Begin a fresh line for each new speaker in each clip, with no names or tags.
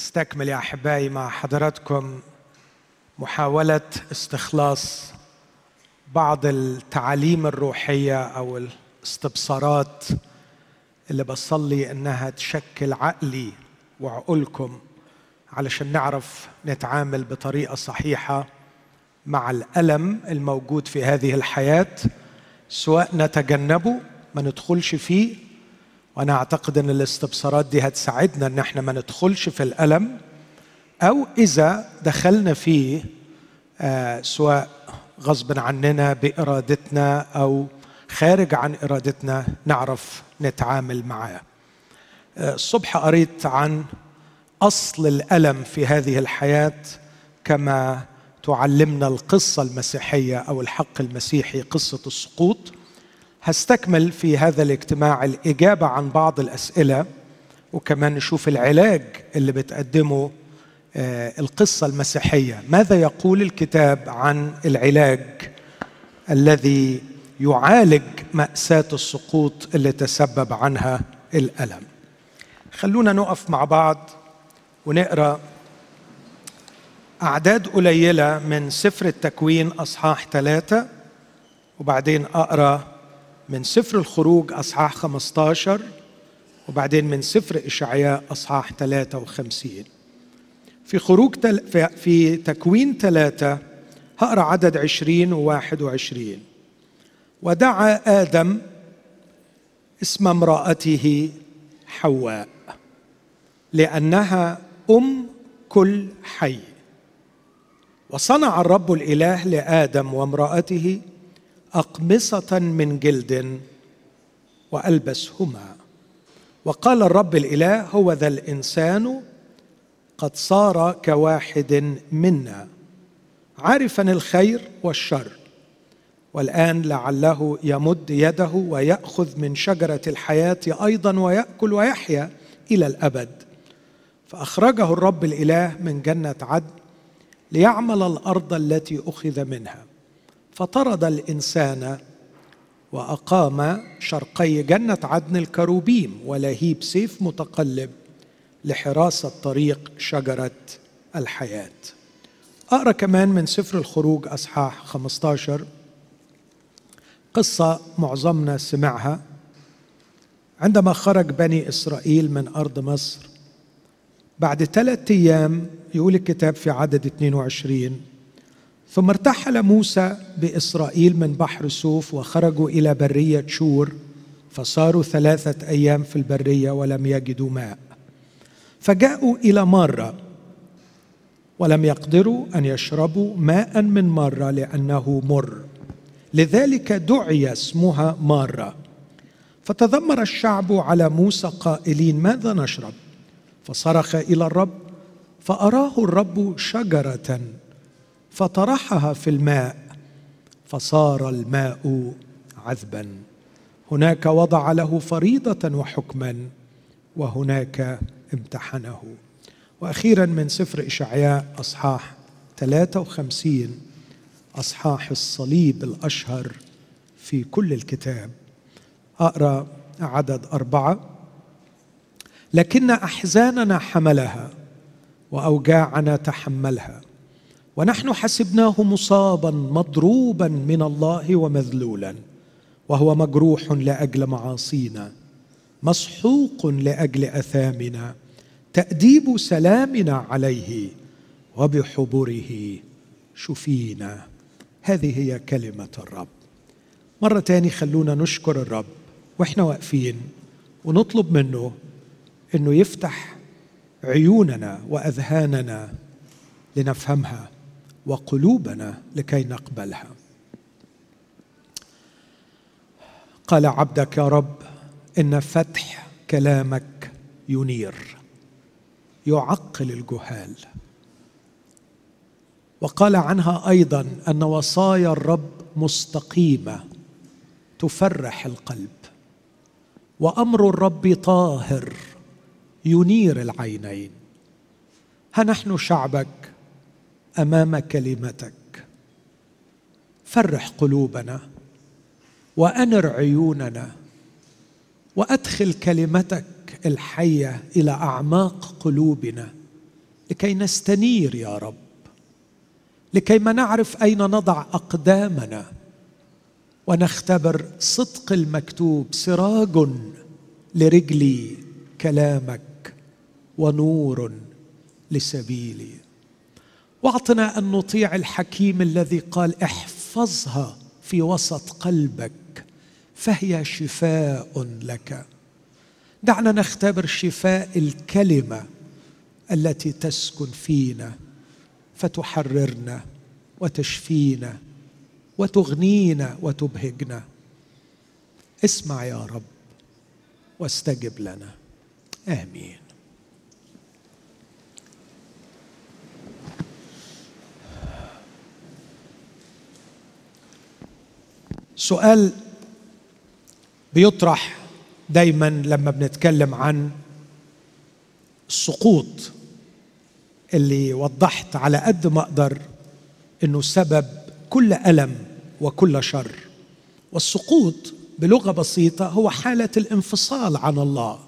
أستكمل يا أحبائي مع حضراتكم محاولة استخلاص بعض التعاليم الروحية أو الاستبصارات اللي بصلي إنها تشكل عقلي وعقولكم علشان نعرف نتعامل بطريقة صحيحة مع الألم الموجود في هذه الحياة سواء نتجنبه ما ندخلش فيه وأنا اعتقد ان الاستبصارات دي هتساعدنا ان إحنا ما ندخلش في الألم أو إذا دخلنا فيه آه سواء غصب عننا بإرادتنا أو خارج عن إرادتنا نعرف نتعامل معاه. آه الصبح قريت عن أصل الألم في هذه الحياة كما تعلمنا القصة المسيحية أو الحق المسيحي قصة السقوط. هستكمل في هذا الاجتماع الإجابة عن بعض الأسئلة وكمان نشوف العلاج اللي بتقدمه القصة المسيحية. ماذا يقول الكتاب عن العلاج الذي يعالج مأساة السقوط اللي تسبب عنها الألم؟ خلونا نقف مع بعض ونقرأ أعداد قليلة من سفر التكوين أصحاح ثلاثة وبعدين أقرأ من سفر الخروج أصحاح 15 وبعدين من سفر إشعياء أصحاح 53 في خروج تل... في تكوين ثلاثة هقرأ عدد عشرين وواحد وعشرين. ودعا آدم اسم امرأته حواء لأنها أم كل حي. وصنع الرب الإله لآدم وامرأته أقمصة من جلد وألبسهما. وقال الرب الإله هو ذا الإنسان قد صار كواحد منا. عارفا الخير والشر والآن لعله يمد يده ويأخذ من شجرة الحياة أيضا ويأكل ويحيا إلى الأبد. فأخرجه الرب الإله من جنة عدن ليعمل الأرض التي أخذ منها. فطرد الإنسان وأقام شرقي جنة عدن الكروبيم ولهيب سيف متقلب لحراسة طريق شجرة الحياة. أقرأ كمان من سفر الخروج أصحاح 15 قصة معظمنا سمعها. عندما خرج بني إسرائيل من أرض مصر بعد ثلاثة أيام يقول الكتاب في عدد 22 ثم ارتحل موسى بإسرائيل من بحر سوف وخرجوا إلى برية شور فصاروا ثلاثة أيام في البرية ولم يجدوا ماء. فجاءوا إلى ماره ولم يقدروا أن يشربوا ماء من ماره لأنه مر. لذلك دعي اسمها ماره فتذمر الشعب على موسى قائلين ماذا نشرب؟ فصرخ إلى الرب فأراه الرب شجرة. فطرحها في الماء فصار الماء عذبا. هناك وضع له فريضة وحكما وهناك امتحنه. وأخيرا من سفر إشعياء أصحاح 53 أصحاح الصليب الأشهر في كل الكتاب. أقرأ عدد أربعة. لكن أحزاننا حملها وأوجاعنا تحملها. ونحن حسبناه مصابا مضروبا من الله ومذلولا وهو مجروح لأجل معاصينا مسحوق لأجل أثامنا تأديب سلامنا عليه وبحبره شفينا. هذه هي كلمة الرب. مرة تاني خلونا نشكر الرب وإحنا واقفين ونطلب منه إنه يفتح عيوننا وأذهاننا لنفهمها. وقلوبنا لكي نقبلها. قال عبدك يا رب إن فتح كلامك ينير يعقل الجهال. وقال عنها أيضا أن وصايا الرب مستقيمة تفرح القلب وأمر الرب طاهر ينير العينين. ها نحن شعبك أمام كلمتك. فرح قلوبنا وأنر عيوننا وأدخل كلمتك الحية إلى أعماق قلوبنا لكي نستنير يا رب لكي ما نعرف أين نضع أقدامنا ونختبر صدق المكتوب سراج لرجلي كلامك ونور لسبيلي. واعطنا أن نطيع الحكيم الذي قال احفظها في وسط قلبك فهي شفاء لك. دعنا نختبر شفاء الكلمة التي تسكن فينا فتحررنا وتشفينا وتغنينا وتبهجنا. اسمع يا رب واستجب لنا. آمين. سؤال بيطرح دايما لما بنتكلم عن السقوط اللي وضحت على قد ما أقدر إنه سبب كل ألم وكل شر. والسقوط بلغة بسيطة هو حالة الانفصال عن الله.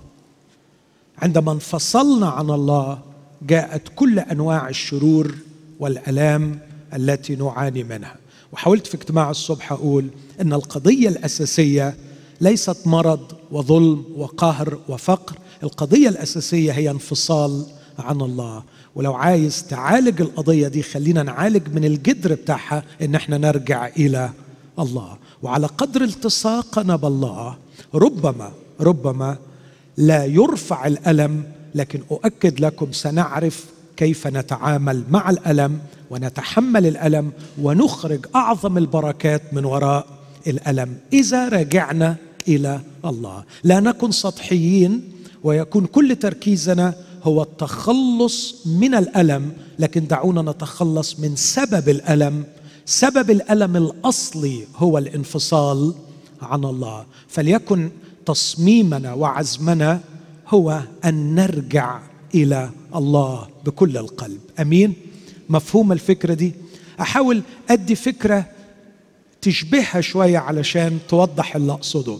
عندما انفصلنا عن الله جاءت كل أنواع الشرور والألام التي نعاني منها. وحاولت في اجتماع الصبح أقول إن القضية الأساسية ليست مرض وظلم وقهر وفقر. القضية الأساسية هي انفصال عن الله. ولو عايز تعالج القضية دي خلينا نعالج من الجدر بتاعها إن إحنا نرجع إلى الله. وعلى قدر التصاقنا بالله ربما ربما لا يرفع الألم لكن أؤكد لكم سنعرف كيف نتعامل مع الألم ونتحمل الألم ونخرج أعظم البركات من وراء الألم. إذا رجعنا إلى الله. لا نكن سطحيين ويكون كل تركيزنا هو التخلص من الألم. لكن دعونا نتخلص من سبب الألم. سبب الألم الأصلي هو الانفصال عن الله. فليكن تصميمنا وعزمنا هو أن نرجع إلى الله بكل القلب. أمين؟ مفهوم الفكرة دي؟ أحاول أدي فكرة تشبهها شوية علشان توضح اللي أقصده.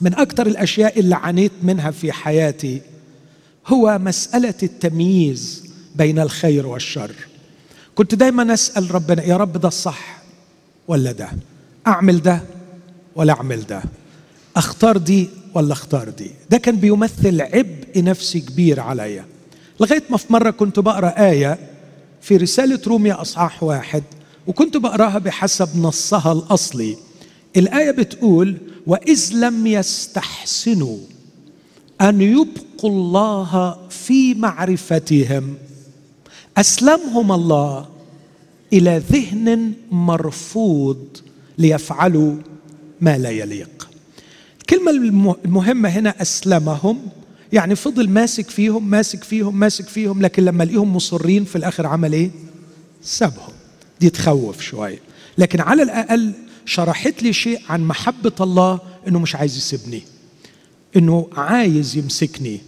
من أكثر الأشياء اللي عانيت منها في حياتي هو مسألة التمييز بين الخير والشر. كنت دايما أسأل ربنا يا رب ده الصح ولا ده؟ أعمل ده ولا أعمل ده؟ أختار دي ولا أختار دي؟ ده كان بيمثل عبء نفسي كبير عليا. لغاية ما في مرة كنت بقرأ آية في رسالة روميا أصحاح واحد وكنت بقراها بحسب نصها الأصلي. الآية بتقول وإذ لم يستحسنوا أن يبقوا الله في معرفتهم أسلمهم الله إلى ذهن مرفوض ليفعلوا ما لا يليق. الكلمة المهمه هنا أسلمهم. يعني فضل ماسك فيهم ماسك فيهم ماسك فيهم لكن لما لقيهم مصرين في الآخر عمل إيه؟ سابهم. دي تخوف شوية. لكن على الأقل شرحت لي شيء عن محبة الله إنه مش عايز يسيبني إنه عايز يمسكني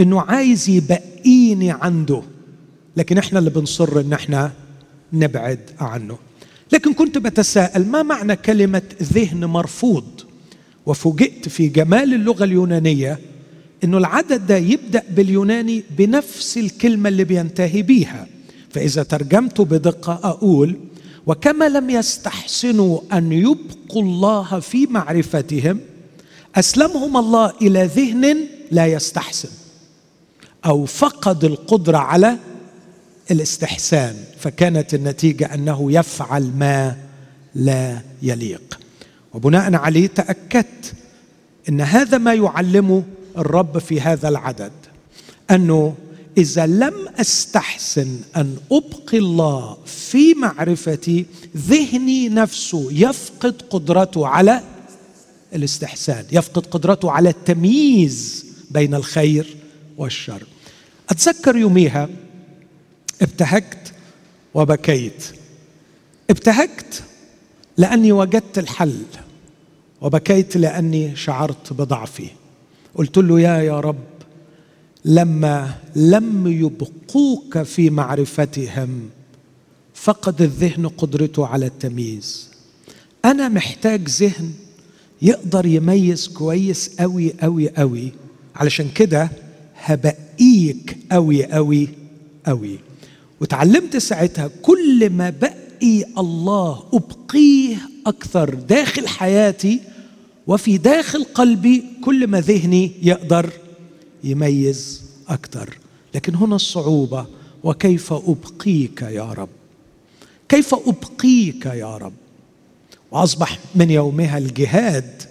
إنه عايز يبقيني عنده. لكن إحنا اللي بنصر إن إحنا نبعد عنه. لكن كنت بتساءل ما معنى كلمة ذهن مرفوض؟ وفوجئت في جمال اللغة اليونانية إنه العدد ده يبدأ باليوناني بنفس الكلمة اللي بينتهي بيها. فإذا ترجمته بدقة أقول وكما لم يستحسنوا أن يبقوا الله في معرفتهم أسلمهم الله إلى ذهن لا يستحسن أو فقد القدرة على الاستحسان فكانت النتيجة أنه يفعل ما لا يليق. وبناء عليه تأكدت إن هذا ما يعلمه الرب في هذا العدد أنه إذا لم أستحسن أن أبقي الله في معرفتي ذهني نفسه يفقد قدرته على الاستحسان يفقد قدرته على التمييز بين الخير والشر. أتذكر يوميها ابتهجت وبكيت. ابتهجت لأني وجدت الحل وبكيت لأني شعرت بضعفي. قلت له يا يا رب لما لم يبقوك في معرفتهم فقد الذهن قدرته على التمييز. أنا محتاج ذهن يقدر يميز كويس قوي قوي قوي علشان كده هبقيك قوي قوي قوي وتعلمت ساعتها كل ما بقي الله أبقيه أكثر. داخل حياتي وفي داخل قلبي كل ما ذهني يقدر يميز أكثر لكن هنا الصعوبة وكيف أبقيك يا رب؟ كيف أبقيك يا رب؟ وأصبح من يومها الجهاد.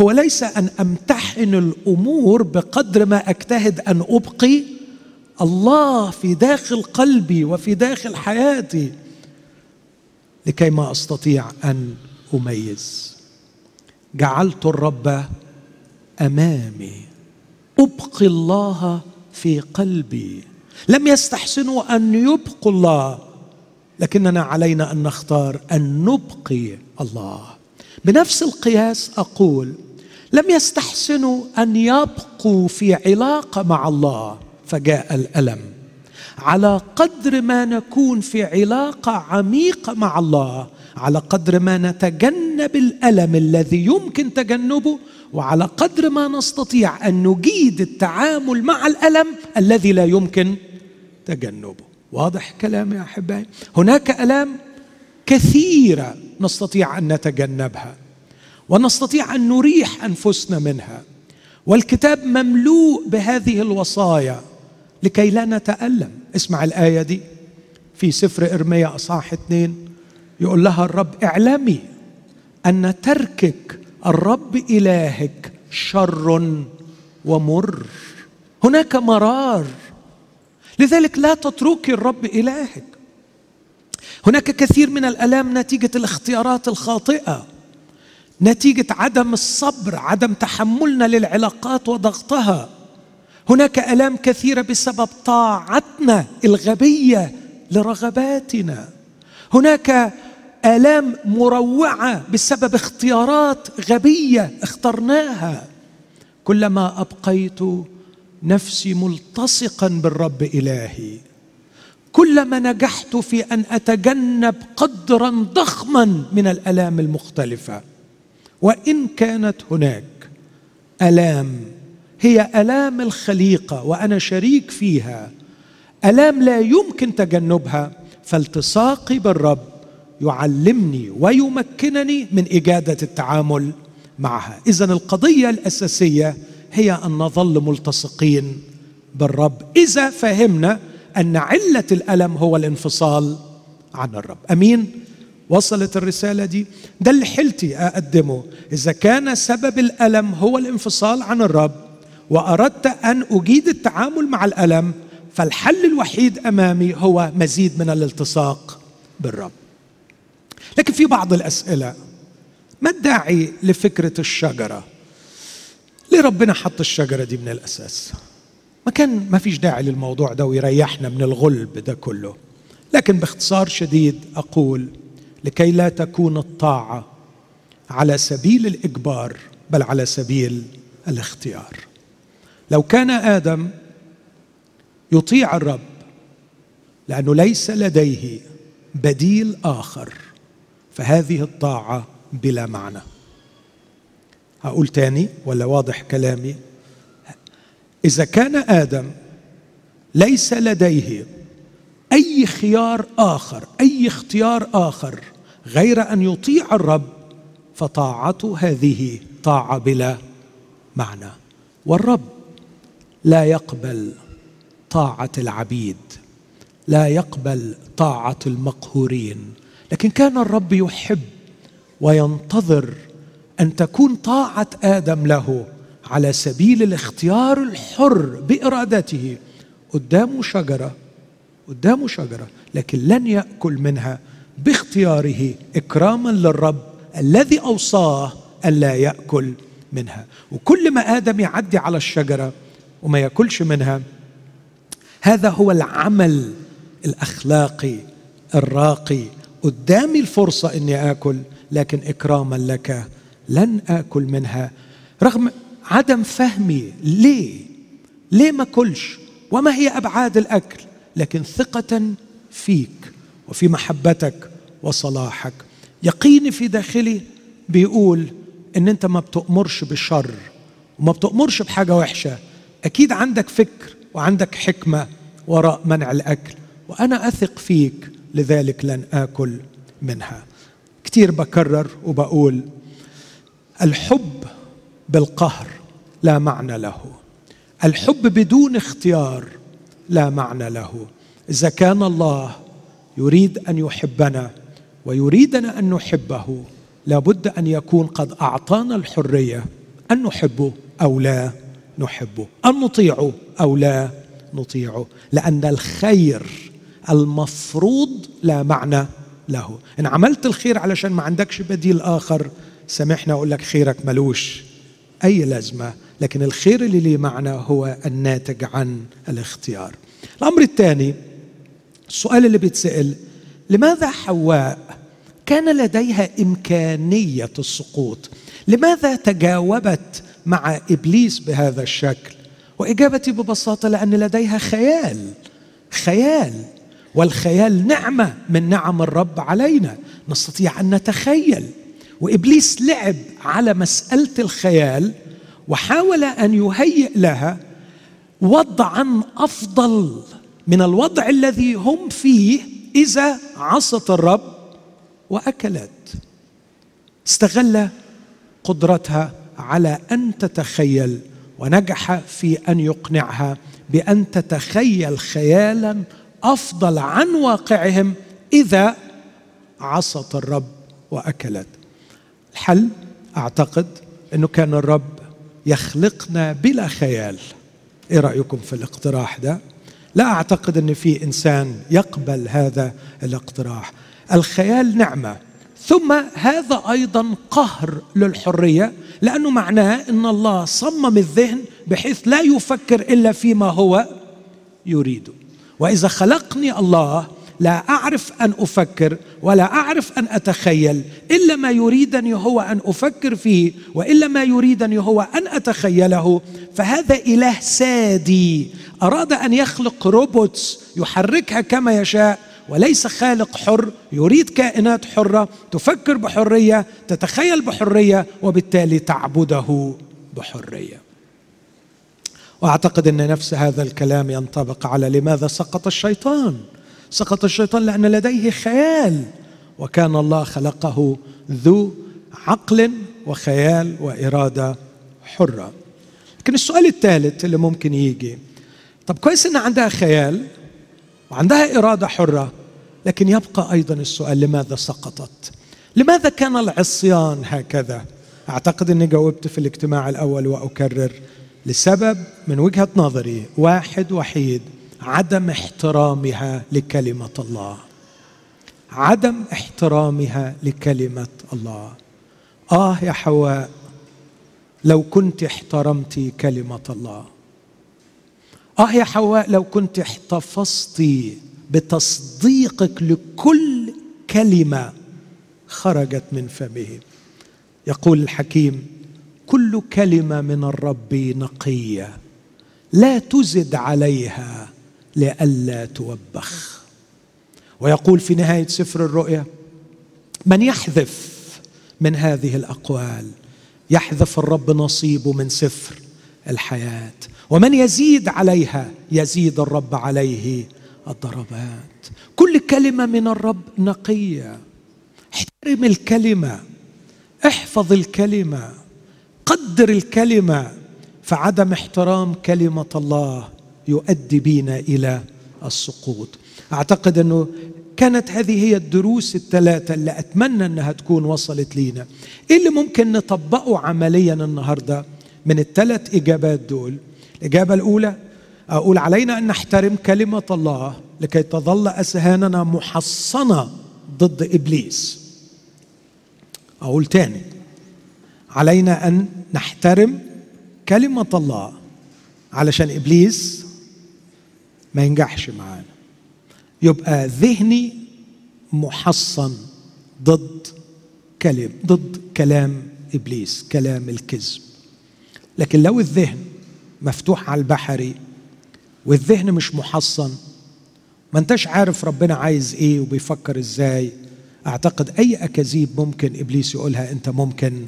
هو ليس أن أمتحن الأمور بقدر ما أجتهد أن أبقي. الله في داخل قلبي وفي داخل حياتي لكي ما أستطيع أن أميز. جعلت الرب أمامي. أبقي الله في قلبي. لم يستحسنوا أن يبقوا الله لكننا علينا أن نختار أن نبقي الله. بنفس القياس أقول لم يستحسنوا أن يبقوا في علاقة مع الله فجاء الألم. على قدر ما نكون في علاقة عميقة مع الله على قدر ما نتجنب الألم الذي يمكن تجنبه وعلى قدر ما نستطيع أن نجيد التعامل مع الألم الذي لا يمكن تجنبه. واضح كلامي يا أحبائي؟ هناك ألام كثيرة نستطيع أن نتجنبها ونستطيع أن نريح أنفسنا منها والكتاب مملوء بهذه الوصايا لكي لا نتألم. اسمع الآية دي في سفر إرميا أصحاح اثنين. يقول لها الرب اعلمي أن تركك الرب إلهك شر ومر. هناك مرار. لذلك لا تتركي الرب إلهك. هناك كثير من الآلام نتيجة الاختيارات الخاطئة نتيجة عدم الصبر عدم تحملنا للعلاقات وضغطها. هناك ألام كثيرة بسبب طاعتنا الغبية لرغباتنا. هناك آلام مروعة بسبب اختيارات غبية اخترناها. كلما أبقيت نفسي ملتصقا بالرب إلهي. كلما نجحت في أن أتجنب قدرا ضخما من الآلام المختلفة. وإن كانت هناك آلام هي آلام الخليقة وأنا شريك فيها. آلام لا يمكن تجنبها. فالتصاقي بالرب يعلمني ويمكنني من إجادة التعامل معها. اذا القضية الأساسية هي أن نظل ملتصقين بالرب. إذا فهمنا أن علة الألم هو الانفصال عن الرب. أمين؟ وصلت الرسالة دي؟ ده اللي حلتي أقدمه. إذا كان سبب الألم هو الانفصال عن الرب وأردت أن أجيد التعامل مع الألم فالحل الوحيد أمامي هو مزيد من الالتصاق بالرب. لكن في بعض الأسئلة ما الداعي لفكرة الشجرة؟ ليه ربنا حط الشجرة دي من الأساس؟ ما كان ما فيش داعي للموضوع ده ويريحنا من الغلب ده كله. لكن باختصار شديد أقول لكي لا تكون الطاعة على سبيل الإجبار بل على سبيل الاختيار. لو كان آدم يطيع الرب لأنه ليس لديه بديل آخر فهذه الطاعة بلا معنى. هقول تاني ولا واضح كلامي؟ إذا كان آدم ليس لديه أي خيار آخر أي اختيار آخر غير أن يطيع الرب فطاعته هذه طاعة بلا معنى. والرب لا يقبل طاعة العبيد لا يقبل طاعة المقهورين لكن كان الرب يحب وينتظر أن تكون طاعة آدم له على سبيل الاختيار الحر بإرادته. قدامه شجرة قدامه شجرة لكن لن يأكل منها باختياره إكراما للرب الذي أوصاه الا يأكل منها. وكل ما آدم يعدي على الشجرة وما يأكلش منها هذا هو العمل الأخلاقي الراقي قدامي الفرصة إني آكل لكن إكراما لك لن آكل منها. رغم عدم فهمي ليه ليه ما كلش؟ وما هي أبعاد الأكل؟ لكن ثقة فيك وفي محبتك وصلاحك. يقيني في داخلي بيقول إن أنت ما بتؤمرش بالشر وما بتؤمرش بحاجة وحشة. أكيد عندك فكر وعندك حكمة وراء منع الأكل وأنا أثق فيك. لذلك لن آكل منها. كثير بكرر وبقول الحب بالقهر لا معنى له. الحب بدون اختيار لا معنى له. إذا كان الله يريد أن يحبنا ويريدنا أن نحبه لابد أن يكون قد أعطانا الحرية أن نحبه أو لا نحبه. أن نطيعه أو لا نطيعه. لأن الخير المفروض لا معنى له. إن عملت الخير علشان ما عندكش بديل آخر سامحنا أقول لك خيرك ملوش أي لازمة لكن الخير اللي ليه معنى هو الناتج عن الاختيار. الأمر الثاني السؤال اللي بيتسأل لماذا حواء كان لديها إمكانية السقوط؟ لماذا تجاوبت مع إبليس بهذا الشكل؟ وإجابتي ببساطة لأن لديها خيال خيال. والخيال نعمة من نعم الرب علينا. نستطيع أن نتخيل. وإبليس لعب على مسألة الخيال وحاول أن يهيئ لها وضعا أفضل من الوضع الذي هم فيه إذا عصت الرب وأكلت. استغل قدرتها على أن تتخيل ونجح في أن يقنعها بأن تتخيل خيالا أفضل عن واقعهم إذا عصت الرب وأكلت. الحل أعتقد أنه كان الرب يخلقنا بلا خيال. إيه رأيكم في الاقتراح ده؟ لا أعتقد أن في إنسان يقبل هذا الاقتراح. الخيال نعمة. ثم هذا أيضا قهر للحرية لأنه معناه أن الله صمم الذهن بحيث لا يفكر إلا فيما هو يريده وإذا خلقني الله لا أعرف أن أفكر ولا أعرف أن أتخيل إلا ما يريدني هو أن أفكر فيه وإلا ما يريدني هو أن أتخيله. فهذا إله سادي. أراد أن يخلق روبوتس يحركها كما يشاء وليس خالق حر يريد كائنات حرة تفكر بحرية تتخيل بحرية وبالتالي تعبده بحرية. وأعتقد أن نفس هذا الكلام ينطبق على لماذا سقط الشيطان. سقط الشيطان لأن لديه خيال وكان الله خلقه ذو عقل وخيال وإرادة حرة. لكن السؤال الثالث اللي ممكن يجي طب كويس ان عندها خيال وعندها إرادة حرة لكن يبقى أيضا السؤال لماذا سقطت؟ لماذا كان العصيان هكذا؟ أعتقد إني جاوبت في الاجتماع الأول وأكرر لسبب من وجهة نظري واحد وحيد عدم احترامها لكلمة الله. عدم احترامها لكلمة الله. آه يا حواء لو كنت احترمت كلمة الله. آه يا حواء لو كنت احتفظت بتصديقك لكل كلمة خرجت من فمه. يقول الحكيم كل كلمة من الرب نقية لا تزد عليها لئلا توبخ. ويقول في نهاية سفر الرؤيا من يحذف من هذه الأقوال؟ يحذف الرب نصيبه من سفر الحياة. ومن يزيد عليها؟ يزيد الرب عليه الضربات. كل كلمة من الرب نقية. احترم الكلمة احفظ الكلمة. قدر الكلمة فعدم احترام كلمة الله يؤدي بنا إلى السقوط. أعتقد أنه كانت هذه هي الدروس الثلاثة اللي أتمنى أنها تكون وصلت لينا. إيه اللي ممكن نطبقه عمليا النهارده من الثلاث إجابات دول؟ الإجابة الأولى أقول علينا أن نحترم كلمة الله لكي تظل اذهاننا محصنة ضد إبليس. أقول تاني علينا أن نحترم كلمة الله علشان إبليس ما ينجحش معانا. يبقى ذهني محصن ضد كلم ضد كلام إبليس كلام الكذب. لكن لو الذهن مفتوح على البحري والذهن مش محصن ما انتش عارف ربنا عايز إيه وبيفكر إزاي. أعتقد أي أكاذيب ممكن إبليس يقولها أنت ممكن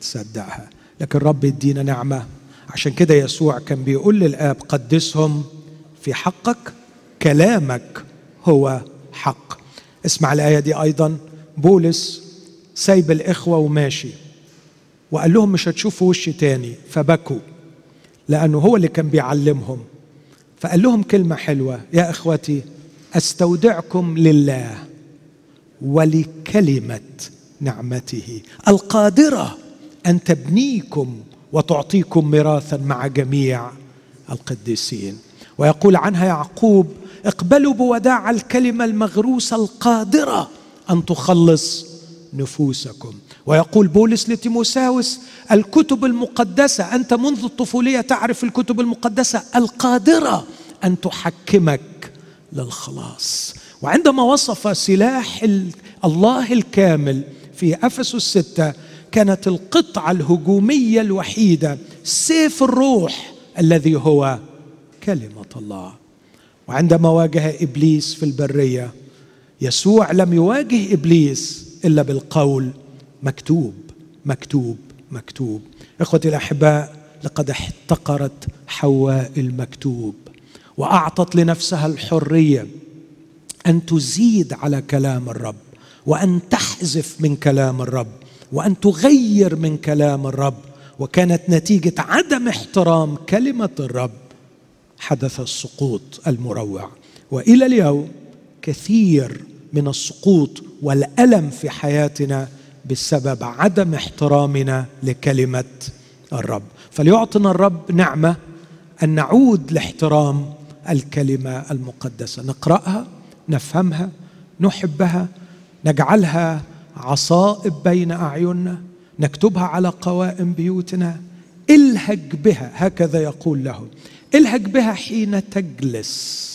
تصدقها. لكن رب يدينا نعمة. عشان كده يسوع كان بيقول للآب قدسهم في حقك كلامك هو حق. اسمع الآية دي أيضا. بولس سايب الإخوة وماشي. وقال لهم مش هتشوفوا وشي تاني فبكوا. لأنه هو اللي كان بيعلمهم. فقال لهم كلمة حلوة. يا إخوتي أستودعكم لله ولكلمة نعمته القادرة. أن تبنيكم وتعطيكم ميراثا مع جميع القديسين. ويقول عنها يعقوب اقبلوا بوداع الكلمة المغروسة القادرة أن تخلص نفوسكم. ويقول بولس لتيموساوس الكتب المقدسة أنت منذ الطفولية تعرف الكتب المقدسة القادرة أن تحكمك للخلاص. وعندما وصف سلاح الله الكامل في أفسس السته كانت القطعة الهجومية الوحيدة سيف الروح الذي هو كلمة الله. وعندما واجه إبليس في البرية يسوع لم يواجه إبليس إلا بالقول مكتوب مكتوب مكتوب. إخوتي الأحباء لقد احتقرت حواء المكتوب وأعطت لنفسها الحرية أن تزيد على كلام الرب وأن تحذف من كلام الرب. وأن تغير من كلام الرب. وكانت نتيجة عدم احترام كلمة الرب. حدث السقوط المروع. وإلى اليوم كثير من السقوط والألم في حياتنا بسبب عدم احترامنا لكلمة الرب. فليعطنا الرب نعمة أن نعود لاحترام الكلمة المقدسة. نقرأها نفهمها نحبها نجعلها عصائب بين اعيننا نكتبها على قوائم بيوتنا. الهج بها هكذا يقول له. الهج بها حين تجلس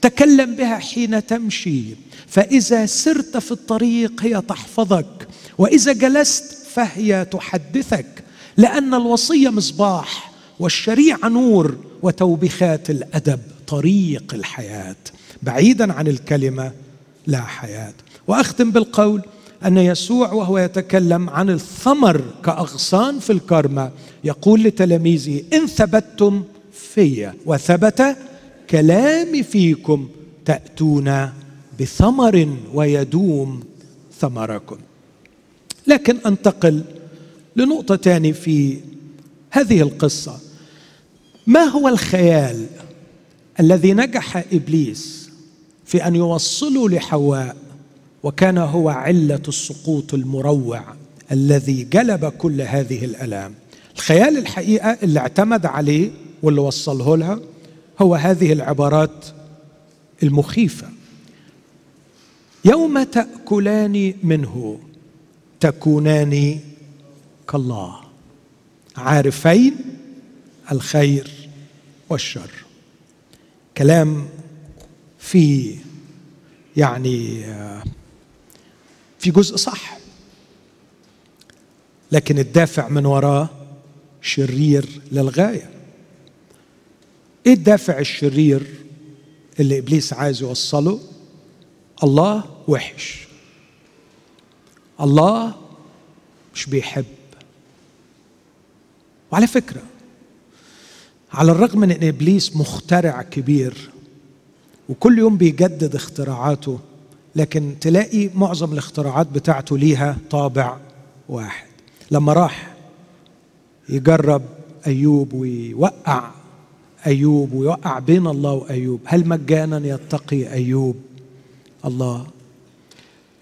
تكلم بها حين تمشي. فإذا سرت في الطريق هي تحفظك وإذا جلست فهي تحدثك. لأن الوصية مصباح والشريعة نور وتوبيخات الأدب طريق الحياة. بعيدا عن الكلمة لا حياة. وأختم بالقول أن يسوع وهو يتكلم عن الثمر كأغصان في الكرمة يقول لتلاميذه إن ثبتتم في وثبت كلامي فيكم تأتون بثمر ويدوم ثمركم. لكن أنتقل لنقطة ثانية في هذه القصة. ما هو الخيال الذي نجح إبليس في أن يوصله لحواء؟ وكان هو علة السقوط المروع الذي جلب كل هذه الألام. الخيال الحقيقة اللي اعتمد عليه واللي وصله لها هو هذه العبارات المخيفة. يوم تأكلان منه تكونان كالله عارفين الخير والشر. كلام في يعني في جزء صح. لكن الدافع من وراه شرير للغاية. إيه الدافع الشرير اللي إبليس عايز يوصله؟ الله وحش. الله مش بيحب. وعلى فكرة على الرغم من إن إبليس مخترع كبير وكل يوم بيجدد اختراعاته لكن تلاقي معظم الاختراعات بتاعته ليها طابع واحد. لما راح يجرب أيوب ويوقع أيوب ويوقع بين الله وأيوب هل مجانا يتقي أيوب؟ الله.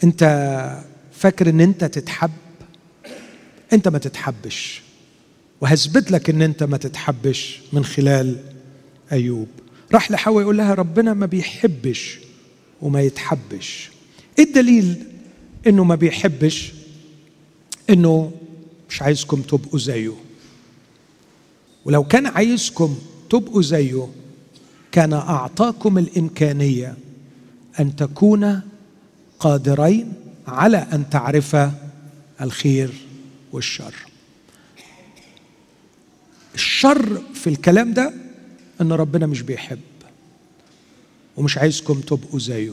أنت فاكر إن أنت تتحب؟ أنت ما تتحبش. وهثبت لك إن أنت ما تتحبش من خلال أيوب. راح لحواء يقول لها ربنا ما بيحبش. وما يتحبش. إيه الدليل إنه ما بيحبش؟ إنه مش عايزكم تبقوا زيه. ولو كان عايزكم تبقوا زيه كان أعطاكم الإمكانية أن تكون قادرين على أن تعرف الخير والشر. الشر في الكلام ده إن ربنا مش بيحب. ومش عايزكم تبقوا زيه.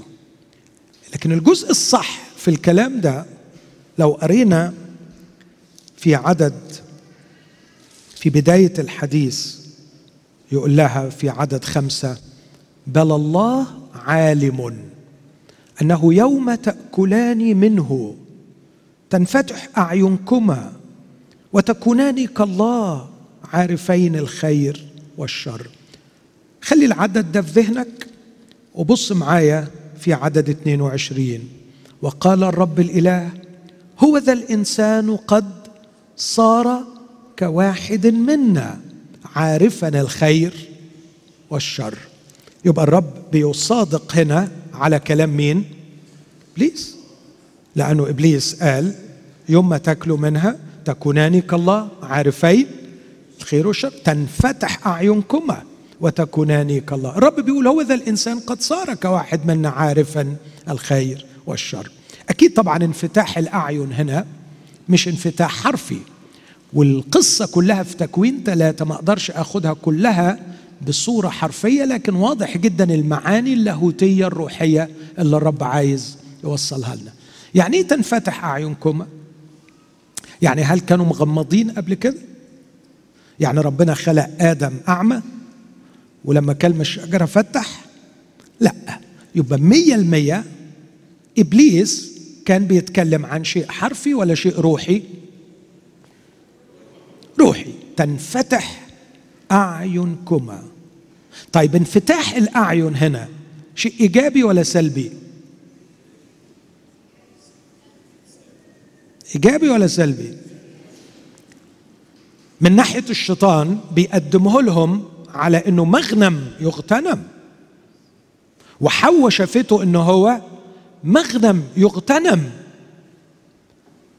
لكن الجزء الصح في الكلام ده لو قرينا في عدد في بداية الحديث يقول لها في عدد خمسة بل الله عالم أنه يوم تأكلان منه تنفتح أعينكما وتكونان كالله عارفين الخير والشر. خلي العدد ده في ذهنك وبص معايا في عدد 22 وقال الرب الإله هو ذا الإنسان قد صار كواحد منا عارفا الخير والشر. يبقى الرب بيصادق هنا على كلام مين؟ إبليس. لأنه إبليس قال يوم ما تاكلوا منها تكونان كالله عارفين الخير والشر. تنفتح أعينكما. وتكونان كالله. الرب بيقول هو ذا الإنسان قد صار كواحد منا عارفا الخير والشر. أكيد طبعا انفتاح الأعين هنا مش انفتاح حرفي والقصة كلها في تكوين ثلاثة ما أقدرش أخدها كلها بصورة حرفية لكن واضح جدا المعاني اللاهوتية الروحية اللي الرب عايز يوصلها لنا. يعني إيه تنفتح اعينكم يعني هل كانوا مغمضين قبل كده؟ يعني ربنا خلق آدم أعمى ولما كلم الشجره فتح لا. يبقى مية المية إبليس كان بيتكلم عن شيء حرفي ولا شيء روحي؟ روحي. تنفتح أعينكما. طيب انفتاح الأعين هنا شيء إيجابي ولا سلبي؟ إيجابي ولا سلبي؟ من ناحية الشيطان بيقدمه لهم على أنه مغنم يغتنم. وحواء شافته أنه هو مغنم يغتنم.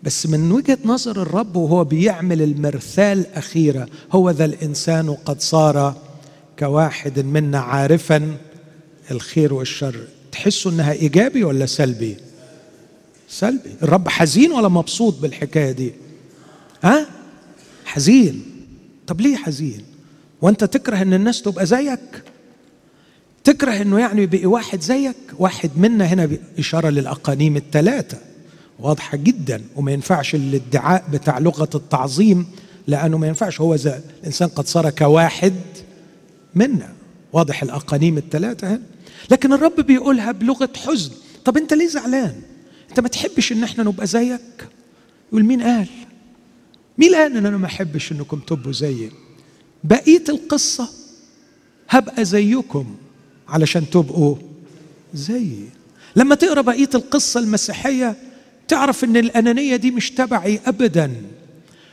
بس من وجهة نظر الرب وهو بيعمل المرثال الأخيرة هو ذا الإنسان قد صار كواحد منا عارفا الخير والشر. تحسوا إنها إيجابي ولا سلبي؟ سلبي. الرب حزين ولا مبسوط بالحكاية دي؟ ها؟ حزين. طب ليه حزين؟ وانت تكره إن الناس تبقى زيك. تكره إنه يعني يبقى واحد زيك. واحد منا هنا اشاره للأقانيم الثلاثه واضحة جدا. وما ينفعش الادعاء بتاع لغة التعظيم لأنه ما ينفعش. هو زي الإنسان قد صار كواحد منا. واضح الأقانيم الثلاثه هنا. لكن الرب بيقولها بلغة حزن. طب أنت ليه زعلان؟ أنت ما تحبش إن إحنا نبقى زيك؟ يقول مين قال؟ مين قال إن أنا ما أحبش إنكم تبقوا زيي؟ بقيه القصة. هبقى زيكم علشان تبقوا زيي لما تقرأ بقية القصة المسيحية تعرف إن الأنانية دي مش تبعي ابدا.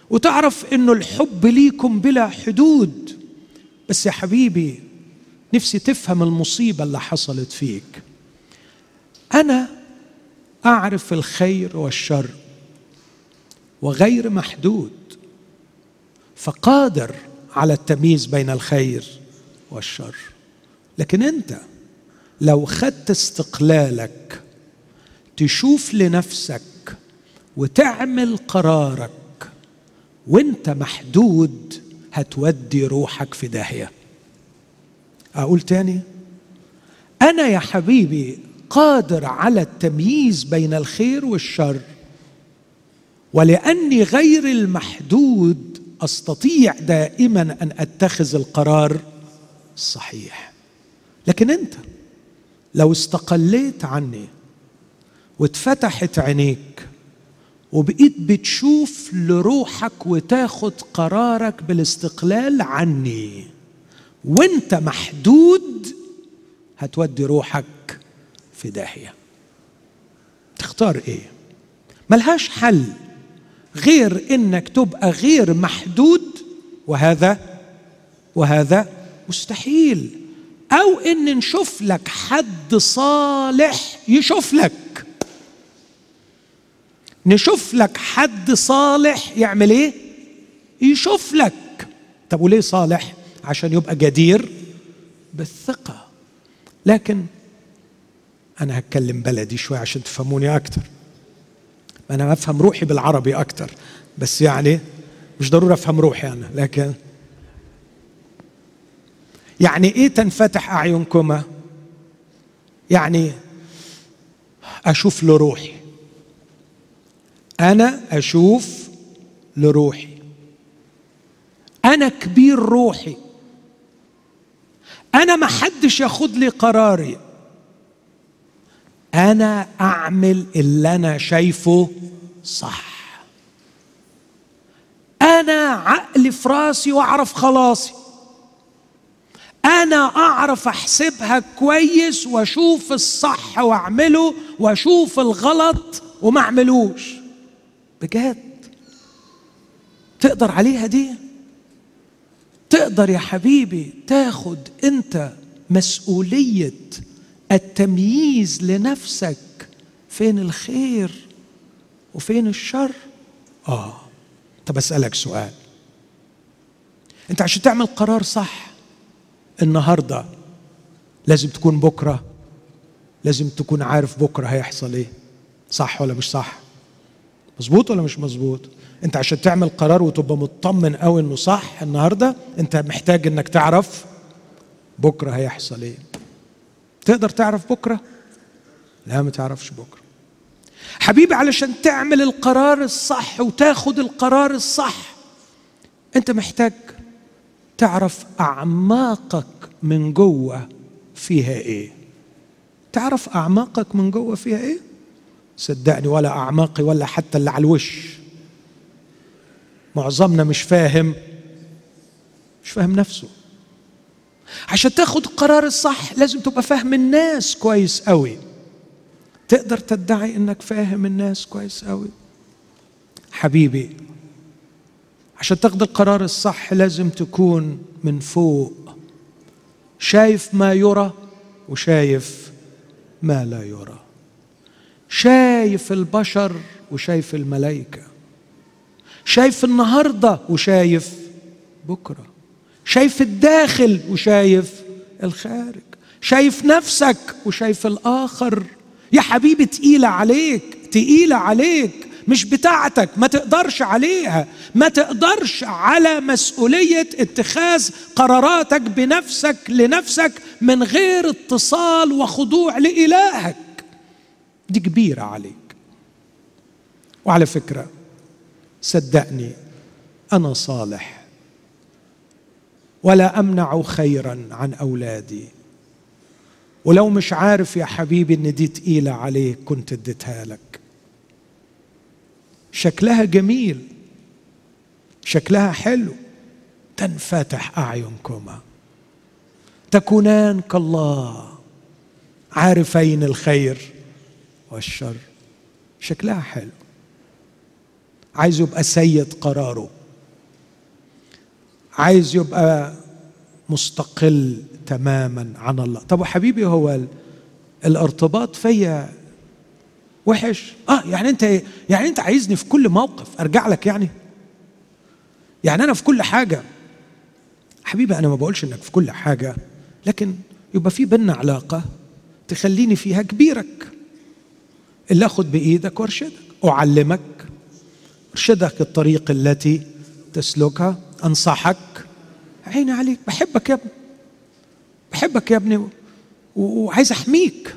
وتعرف انه الحب ليكم بلا حدود. بس يا حبيبي نفسي تفهم المصيبة اللي حصلت فيك. أنا أعرف الخير والشر وغير محدود. فقادر على التمييز بين الخير والشر. لكن أنت لو خدت استقلالك تشوف لنفسك وتعمل قرارك وانت محدود هتودي روحك في داهية. أقول تاني أنا يا حبيبي قادر على التمييز بين الخير والشر ولأني غير المحدود أستطيع دائما أن أتخذ القرار الصحيح. لكن أنت لو استقليت عني واتفتحت عينيك وبقيت بتشوف لروحك وتاخد قرارك بالاستقلال عني وأنت محدود هتودي روحك في داهية. تختار إيه؟ ملهاش حل. غير إنك تبقى غير محدود وهذا وهذا مستحيل. أو إن نشوف لك حد صالح يشوف لك. نشوف لك حد صالح يعمل إيه؟ يشوف لك. طب وليه صالح؟ عشان يبقى جدير بالثقة. لكن أنا هتكلم بلدي شوي عشان تفهموني أكتر. أنا أفهم روحي بالعربي أكتر بس يعني مش ضروري أفهم روحي أنا لكن يعني إيه تنفتح أعينكما؟ يعني أشوف لروحي. أنا أشوف لروحي. أنا كبير روحي. أنا ما حدش ياخد لي قراري. أنا أعمل اللي أنا شايفه صح. أنا عقلي في راسي وأعرف خلاصي. أنا أعرف أحسبها كويس وأشوف الصح وأعمله وأشوف الغلط وما أعملوش. بجد. تقدر عليها دي؟ تقدر يا حبيبي تاخد أنت مسؤولية التمييز لنفسك. فين الخير وفين الشر؟ آه طب أسألك سؤال. أنت عشان تعمل قرار صح النهارده لازم تكون بكرة لازم تكون عارف بكرة هيحصل إيه صح ولا مش صح؟ مظبوط ولا مش مظبوط؟ أنت عشان تعمل قرار وتبقى مطمن قوي إنه صح النهارده أنت محتاج إنك تعرف بكرة هيحصل إيه. تقدر تعرف بكرة؟ لا ما تعرفش بكرة. حبيبي علشان تعمل القرار الصح وتاخد القرار الصح أنت محتاج تعرف أعماقك من جوه فيها إيه. تعرف أعماقك من جوه فيها إيه؟ صدقني ولا أعماقي ولا حتى اللي على الوش. معظمنا مش فاهم مش فاهم نفسه. عشان تاخد القرار الصح لازم تبقى فاهم الناس كويس قوي. تقدر تدعي إنك فاهم الناس كويس قوي. حبيبي عشان تاخد القرار الصح لازم تكون من فوق. شايف ما يرى وشايف ما لا يرى. شايف البشر وشايف الملائكة. شايف النهارده وشايف بكرة. شايف الداخل وشايف الخارج شايف نفسك وشايف الآخر. يا حبيبي تقيلة عليك تقيلة عليك مش بتاعتك ما تقدرش عليها. ما تقدرش على مسؤولية اتخاذ قراراتك بنفسك لنفسك من غير اتصال وخضوع لإلهك. دي كبيرة عليك. وعلى فكرة صدقني أنا صالح. ولا أمنع خيرا عن أولادي. ولو مش عارف يا حبيبي إن دي تقيلة عليك كنت اديتها لك. شكلها جميل. شكلها حلو. تنفتح أعينكما. تكونان كالله. عارفين الخير والشر. شكلها حلو. عايز يبقى سيد قراره. عايز يبقى مستقل تماما عن الله. طب حبيبي هو الارتباط فيا وحش؟ آه يعني أنت يعني أنت عايزني في كل موقف أرجع لك يعني؟ يعني أنا في كل حاجة. حبيبي أنا ما بقولش إنك في كل حاجة لكن يبقى في بينا علاقة تخليني فيها كبيرك. اللي آخد بإيدك وأرشدك أعلمك أرشدك الطريق التي تسلكها. أنصحك. عيني عليك. بحبك يا ابني. بحبك يا ابني. وعايز أحميك.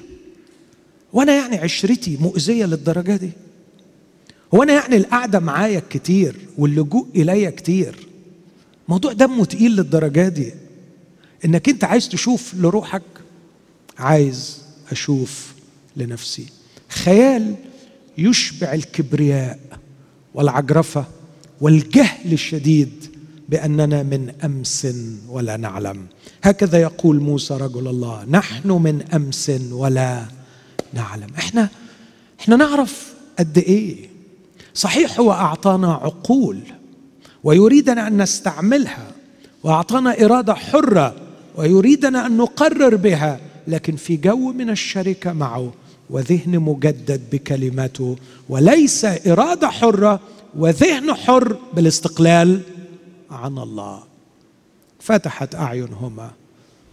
وأنا يعني عشرتي مؤذية للدرجة دي. هو أنا يعني القعدة معايا كتير واللجوء الي كتير. موضوع دمه تقيل للدرجة دي. إنك أنت عايز تشوف لروحك. عايز أشوف لنفسي. خيال يشبع الكبرياء والعجرفة والجهل الشديد بأننا من أمس ولا نعلم. هكذا يقول موسى رجل الله نحن من أمس ولا نعلم. إحنا إحنا نعرف قد إيه. صحيح هو أعطانا عقول ويريدنا أن نستعملها وأعطانا إرادة حرة ويريدنا أن نقرر بها لكن في جو من الشركة معه وذهن مجدد بكلمته وليس إرادة حرة وذهن حر بالاستقلال. عن الله. فتحت أعينهما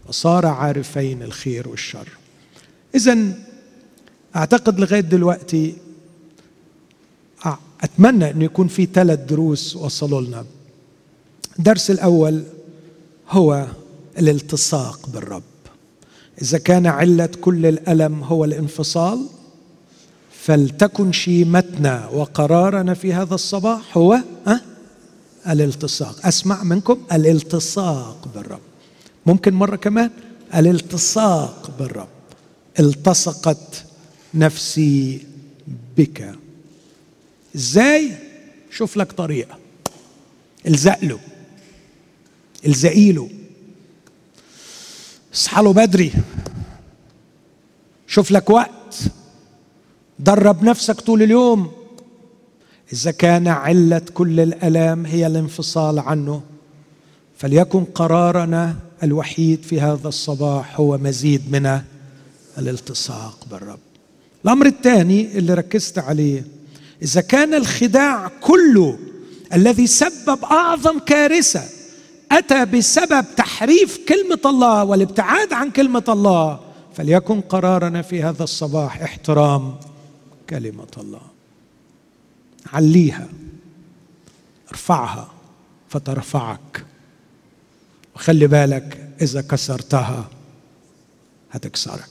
وصار عارفين الخير والشر. اذا أعتقد لغاية دلوقتي أتمنى انه يكون في ثلاث دروس وصلوا لنا. الدرس الأول هو الالتصاق بالرب. إذا كان علة كل الألم هو الانفصال فلتكن شيمتنا وقرارنا في هذا الصباح هو أه؟ الالتصاق. أسمع منكم؟ الالتصاق بالرب. ممكن مرة كمان؟ الالتصاق بالرب. التصقت نفسي بك. إزاي؟ شوف لك طريقة. الزق له الزقي له اصحى له بدري. شوف لك وقت. درب نفسك طول اليوم. إذا كان علة كل الألام هي الانفصال عنه فليكن قرارنا الوحيد في هذا الصباح هو مزيد من الالتصاق بالرب. الأمر الثاني اللي ركزت عليه إذا كان الخداع كله الذي سبب أعظم كارثة أتى بسبب تحريف كلمة الله والابتعاد عن كلمة الله فليكن قرارنا في هذا الصباح احترام كلمة الله. عليها. ارفعها فترفعك. وخلي بالك إذا كسرتها هتكسرك.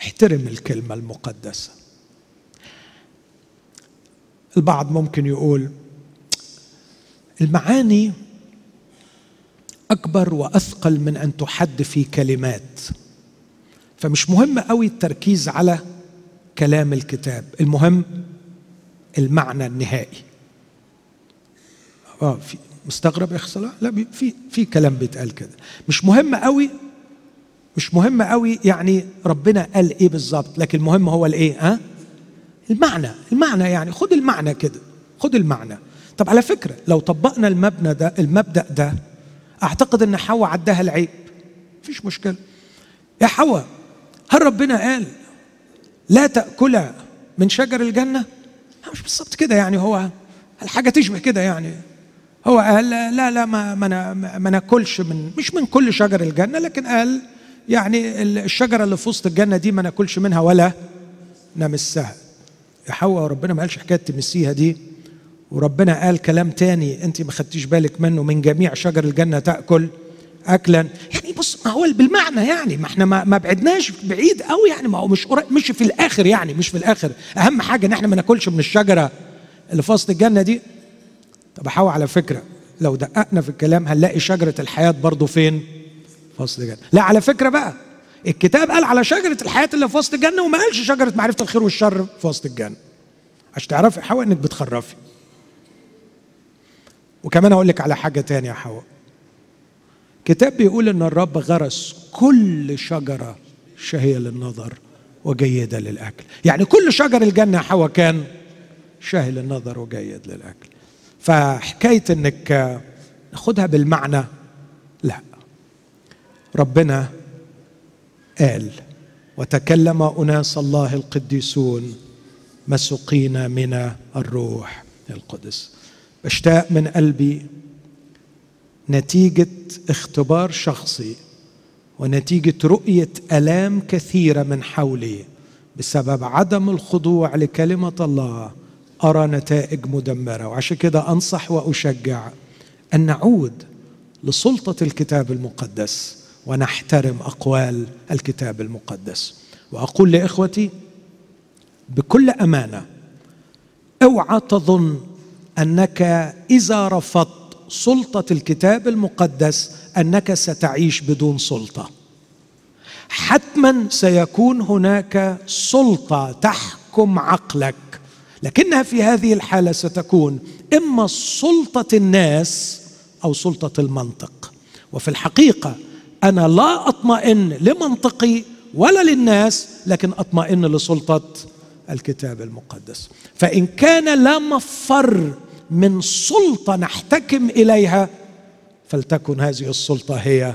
احترم الكلمة المقدسة. البعض ممكن يقول المعاني أكبر وأثقل من أن تحد في كلمات. فمش مهم قوي التركيز على كلام الكتاب. المهم المعنى النهائي. آه في مستغرب يا أخي لا في في كلام بيتقال كده. مش مهم قوي مش مهم قوي يعني ربنا قال إيه بالظبط لكن المهم هو الإيه ها؟ المعنى المعنى يعني خد المعنى كده خد المعنى. طب على فكرة لو طبقنا المبنى ده المبدأ ده أعتقد إن حواء عداها العيب. مفيش مشكلة. يا حواء هل ربنا قال لا تأكلا من شجر الجنة؟ مش بالظبط كده يعني هو الحاجة تشبه كده يعني. هو قال لا لا ما ما ما ناكلش من مش من كل شجر الجنة لكن قال يعني الشجرة اللي في وسط الجنة دي ما ناكلش منها ولا نمسها. يا حواء ربنا ما قالش حكاية تمسيها دي. وربنا قال كلام تاني انت ما خدتيش بالك منه من جميع شجر الجنة تأكل. اكلا. يعني بص ما هو بالمعنى يعني ما إحنا ما, بعدناش بعيد قوي يعني ما هو مش قريب مش في الآخر يعني مش في الآخر. أهم حاجة إن إحنا ما ناكلش من الشجرة اللي في وسط الجنة دي. طب حواء على فكرة لو دققنا في الكلام هنلاقي شجرة الحياة برضه فين؟ في وسط الجنة. لا على فكرة بقى الكتاب قال على شجرة الحياة اللي في وسط الجنة وما قالش شجرة معرفة الخير والشر في وسط الجنة. عشان تعرفي حواء إنك بتخرفي. وكمان أقول لك على حاجة تانية يا حواء. كتاب بيقول إن الرب غرس كل شجرة شهية للنظر وجيدة للأكل. يعني كل شجر الجنة يا حواء كان شاهي للنظر وجيد للأكل. فحكاية إنك ناخدها بالمعنى لا. ربنا قال وتكلم أناس الله القديسون مسقين من الروح القدس. بشتاق من قلبي نتيجة اختبار شخصي ونتيجة رؤية ألام كثيرة من حولي بسبب عدم الخضوع لكلمة الله أرى نتائج مدمرة. وعشان كده أنصح وأشجع أن نعود لسلطة الكتاب المقدس ونحترم أقوال الكتاب المقدس. وأقول لإخوتي بكل أمانة أوعى تظن أنك إذا رفضت سلطة الكتاب المقدس أنك ستعيش بدون سلطة. حتما سيكون هناك سلطة تحكم عقلك لكنها في هذه الحالة ستكون إما سلطة الناس أو سلطة المنطق. وفي الحقيقة أنا لا أطمئن لمنطقي ولا للناس لكن أطمئن لسلطة الكتاب المقدس. فإن كان لا مفر من سلطة نحتكم إليها فلتكن هذه السلطة هي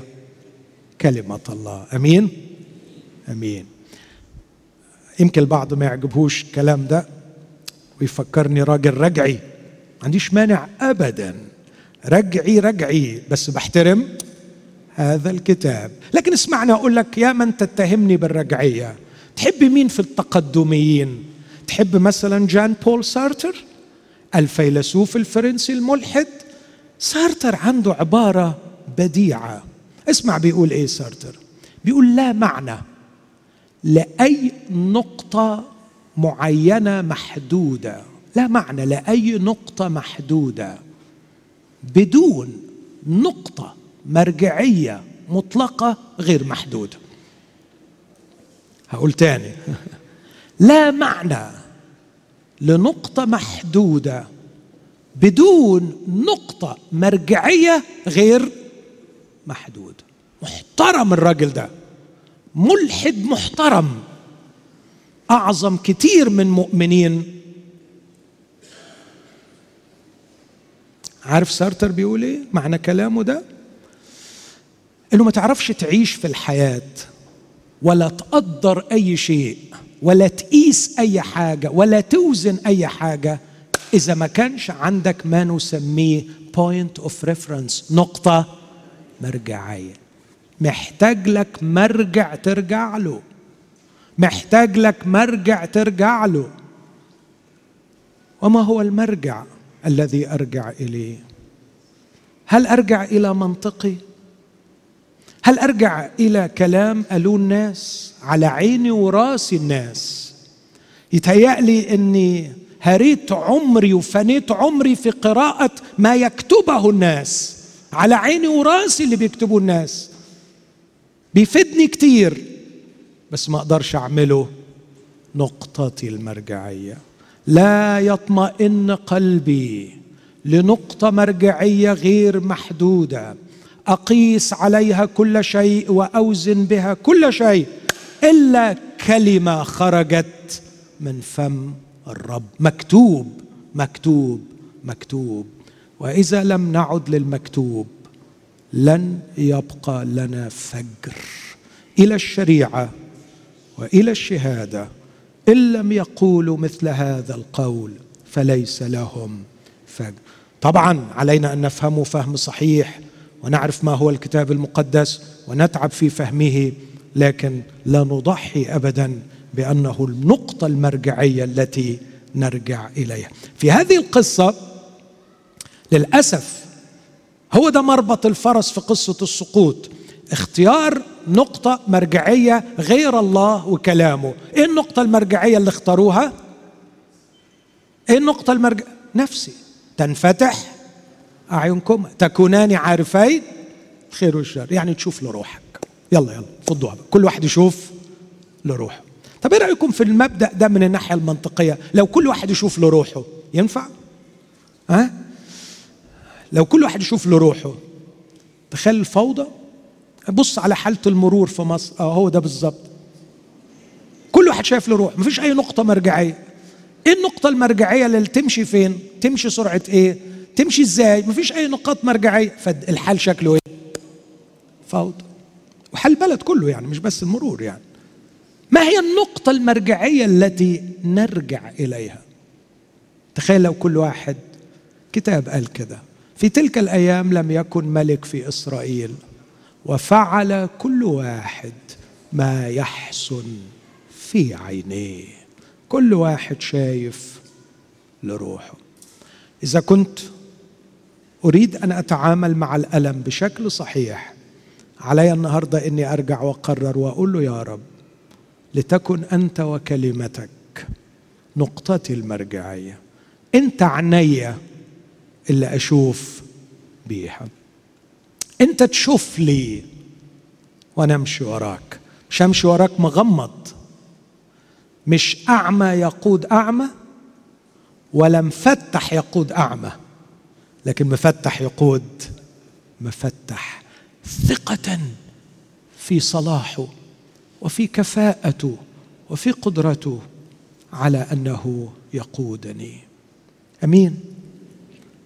كلمة الله. أمين؟ أمين. يمكن البعض ما يعجبهوش الكلام ده ويفكرني راجل رجعي. ما عنديش مانع ابدا. رجعي رجعي بس بحترم هذا الكتاب. لكن اسمعني أقول لك يا من تتهمني بالرجعية. تحب مين في التقدميين؟ تحب مثلا جان بول سارتر؟ الفيلسوف الفرنسي الملحد سارتر عنده عبارة بديعة. اسمع بيقول إيه سارتر. بيقول لا معنى لأي نقطة معينة محدودة. لا معنى لأي نقطة محدودة. بدون نقطة مرجعية مطلقة غير محدودة. هقول تاني. لا معنى لنقطة محدودة بدون نقطة مرجعية غير محدودة محترم الراجل ده ملحد محترم أعظم كتير من مؤمنين. عارف سارتر بيقول إيه؟ معنى كلامه ده؟ إنه ما تعرفش تعيش في الحياة ولا تقدر أي شيء. ولا تقيس أي حاجة ولا توزن أي حاجة. إذا ما كانش عندك ما نسميه point of reference نقطة مرجعية. محتاج لك مرجع ترجع له. محتاج لك مرجع ترجع له. وما هو المرجع الذي أرجع إليه؟ هل أرجع إلى منطقي؟ هل أرجع إلى كلام قالوه الناس على عيني وراسي الناس؟ يتهيألي إني هريت عمري وفنيت عمري في قراءة ما يكتبه الناس على عيني وراسي اللي بيكتبوه الناس. بيفيدني كتير بس ما أقدرش أعمله. نقطتي المرجعية. لا يطمئن قلبي لنقطة مرجعية غير محدودة. أقيس عليها كل شيء وأوزن بها كل شيء إلا كلمة خرجت من فم الرب. مكتوب مكتوب مكتوب. وإذا لم نعد للمكتوب لن يبقى لنا فجر إلى الشريعة وإلى الشهادة. إن لم يقولوا مثل هذا القول فليس لهم فجر. طبعا علينا أن نفهمه فهم صحيح ونعرف ما هو الكتاب المقدس ونتعب في فهمه لكن لا نضحي ابدا بأنه النقطة المرجعية التي نرجع إليها. في هذه القصة للأسف هو ده مربط الفرس في قصة السقوط. اختيار نقطة مرجعية غير الله وكلامه. إيه النقطة المرجعية اللي اختاروها؟ إيه النقطة المرجعية نفسي. تنفتح أعينكم تكونان عارفين الخير والشر. يعني تشوف لروحك. يلا يلا فضوها. كل واحد يشوف لروحه. طب إيه رأيكم في المبدأ ده من الناحية المنطقية؟ لو كل واحد يشوف لروحه ينفع؟ ها؟ لو كل واحد يشوف لروحه تخيل الفوضى. بص على حالة المرور في مصر. آه هو ده بالظبط. كل واحد شايف له روح مفيش أي نقطة مرجعية. إيه النقطة المرجعية اللي تمشي فين؟ تمشي سرعة إيه؟ تمشي إزاي؟ مفيش أي نقاط مرجعية فالحال شكله إيه؟ فوضى وحال البلد كله يعني مش بس المرور يعني ما هي النقطة المرجعية التي نرجع إليها؟ تخيل لو كل واحد كتاب قال كده في تلك الأيام لم يكن ملك في إسرائيل وفعل كل واحد ما يحسن في عينيه كل واحد شايف لروحه إذا كنت أريد أن أتعامل مع الألم بشكل صحيح. علي النهارده إني أرجع وأقرر وأقول له يا رب لتكن أنت وكلمتك نقطتي المرجعية. إنت عينيا اللي أشوف بيها. إنت تشوف لي وأنا أمشي وراك. مش أمشي وراك مغمض. مش أعمى يقود أعمى ولا مفتح يقود أعمى. لكن مفتح يقود مفتح ثقة في صلاحه وفي كفاءته وفي قدرته على أنه يقودني. أمين.